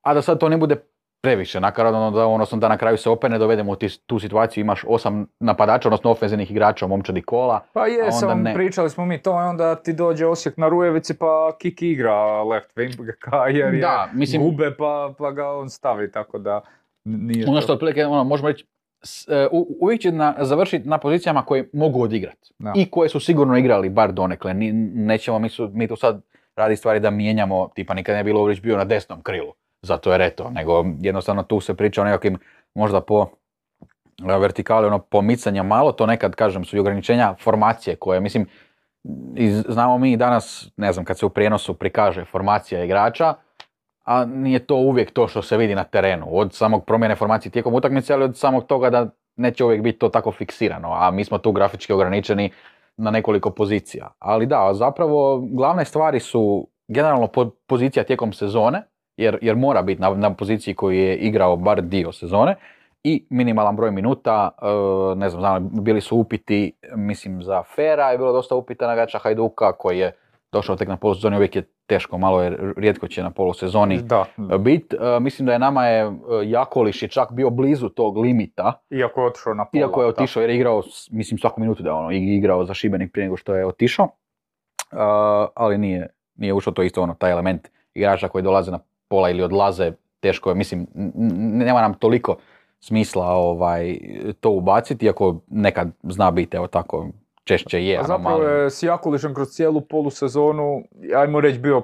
a da sad to ne bude previše nakaradno, da, odnosno da na kraju se opet ne dovedemo u tu situaciju, imaš osam napadača, odnosno ofenzivnih igrača u momčadi kola. Pa je, samo ne. pričali smo mi to, onda ti dođe Osijek na Rujevici pa Kiki igra left wingbacka jer je Da, mislim- gube pa, pa ga on stavi, tako da nije Ono to- što otprilike ono, možemo reći, uvijek će na, završiti na pozicijama koje mogu odigrati. Da. I koje su sigurno igrali, bar donekle. Ni, nećemo mi, su, mi tu sad radi stvari da mijenjamo, tipa nikad ne bi Lovrić bio na desnom krilu, zato je reto, nego jednostavno tu se priča o nekakvim možda po e, vertikali, ono pomicanja malo, to nekad kažem su i ograničenja formacije koje, mislim, i znamo mi danas, ne znam, kad se u prijenosu prikaže formacija igrača, a nije to uvijek to što se vidi na terenu, od samog promjene formacije tijekom utakmice, ali od samog toga da neće uvijek biti to tako fiksirano, a mi smo tu grafički ograničeni na nekoliko pozicija. Ali da, zapravo glavne stvari su generalno po- pozicija tijekom sezone, jer, jer mora biti na, na poziciji koju je igrao bar dio sezone, i minimalan broj minuta, e, ne znam, znam, bili su upiti, mislim, za Fera je bilo dosta upita na igrača Hajduka koji je došao tek na polusezoni, uvijek je teško malo jer rijetko će na polusezoni Da, bit. E, mislim da je nama je e, Jakoliš je čak bio blizu tog limita, Iako je otišao na pola. iako je otišao jer je igrao, mislim svaku minutu da je ono, igrao za Šibenik prije nego što je otišao, Uh, ali nije, nije ušao to je isto ono, taj element igrača koji dolaze na pola ili odlaze, teško je, mislim, nema nam toliko smisla ovaj, to ubaciti, iako nekad zna biti, evo tako, češće je A zapravo anomalija. je s Jakulišem kroz cijelu polusezonu, ajmo reći, bio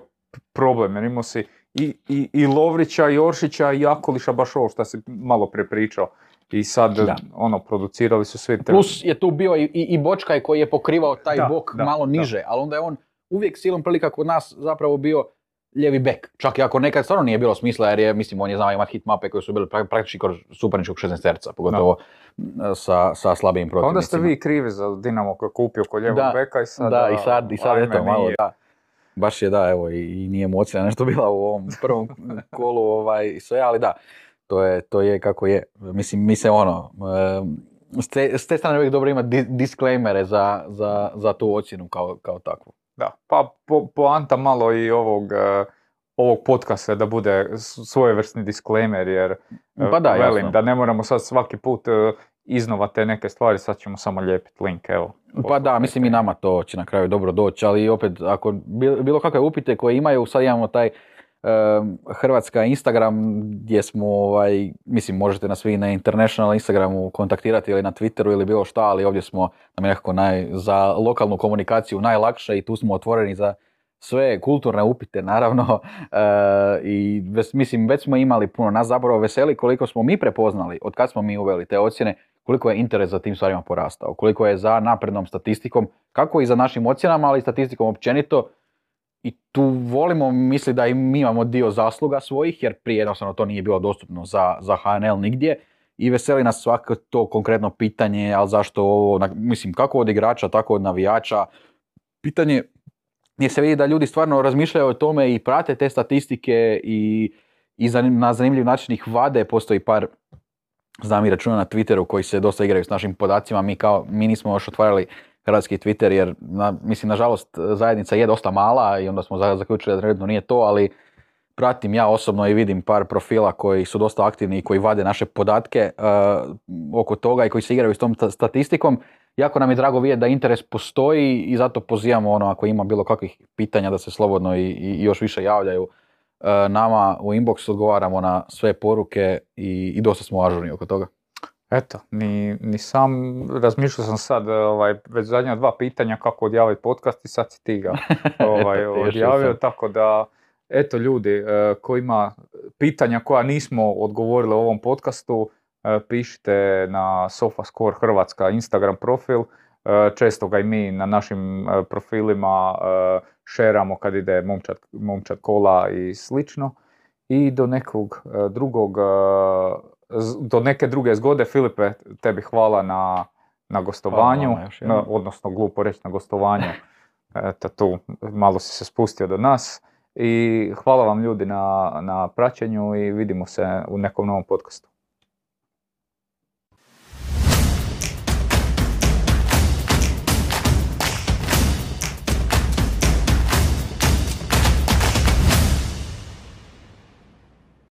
problem, jer imao si i, i, i Lovrića, i Oršića, i Jakuliša, baš ovo što si malo prepričao. I sad, Da. ono, producirali su svi... te- Plus je tu bio i, i, i Bočkaj koji je pokrivao taj Da, bok da, malo da. niže, ali onda je on uvijek silom prilika kod nas zapravo bio lijevi bek. Čak i ako nekad stvarno nije bilo smisla jer je, mislim, on je znao imati hit mape koje su bile pra- praktički kroz suparničkog 16 terca, pogotovo m, sa, sa slabijim Pa onda ste protivnicima. vi krivi za Dinamo koji je kupio kod lijevog Da, beka i sad... da, i sad, i sad eto, malo, nije. da. Baš je da, evo, i, i nije emocija nešto bila u ovom prvom kolu, ovaj, sve, ali da, to je, to je kako je. Mislim, mi se ono, em, s te, s te strane uvijek dobro imati di- disclaimere za, za, za tu ocjenu kao, kao takvu. Da, pa po, poanta malo i ovog, e, ovog podcasta da bude svojevrsni disclaimer, jer e, Pa da, velim, jasno. da ne moramo sad svaki put e, iznova te neke stvari, sad ćemo samo lijepiti link, evo. Pa da, mislim i nama to će na kraju dobro doći, ali opet ako bil- bilo kakve upite koje imaju, sad imamo taj Hrvatska Instagram gdje smo, ovaj, mislim možete nas vi na International Instagramu kontaktirati ili na Twitteru ili bilo šta, ali ovdje smo nam nekako naj, za lokalnu komunikaciju najlakše i tu smo otvoreni za sve kulturne upite naravno e, i ves- mislim već smo imali puno, nas zapravo veseli koliko smo mi prepoznali od kad smo mi uveli te ocjene, koliko je interes za tim stvarima porastao, koliko je za naprednom statistikom, kako i za našim ocjenama, ali i statistikom općenito. I tu volimo misli da i mi imamo dio zasluga svojih, jer prije jednostavno to nije bilo dostupno za, za HNL nigdje. I veseli nas svako to konkretno pitanje, ali zašto ovo, mislim, kako od igrača, tako od navijača. Pitanje gdje se vidi da ljudi stvarno razmišljaju o tome i prate te statistike i, i zanim- na zanimljiv način ih vade. Postoji par znam i računa na Twitteru koji se dosta igraju s našim podacima. Mi kao, mi nismo još otvarali hrvatski Twitter jer, na, mislim, nažalost, zajednica je dosta mala i onda smo za- zaključili da trenutno nije to, ali pratim ja osobno i vidim par profila koji su dosta aktivni i koji vade naše podatke uh, oko toga i koji se igraju s tom ta- statistikom. Jako nam je drago vidjeti da interes postoji i zato pozivamo ono ako ima bilo kakvih pitanja da se slobodno i, i još više javljaju uh, nama u inbox odgovaramo na sve poruke i, i dosta smo ažurni oko toga. Eto, ni, ni sam, razmišljao sam sad, ovaj, već zadnja dva pitanja kako odjaviti podcast i sad si ti ga ovaj, odjavio, tako da, eto ljudi, e, ko ima pitanja koja nismo odgovorili u ovom podcastu, e, pišite na SofaScore Hrvatska Instagram profil, e, često ga i mi na našim profilima šeramo kad ide momčad, momčad kola i slično. I do nekog drugog, do neke druge zgode, Filipe, tebi hvala na, na gostovanju, na- odnosno glupo reći na gostovanju. Eto tu, malo si se spustio do nas. I hvala vam ljudi na, na praćenju i vidimo se u nekom novom podcastu.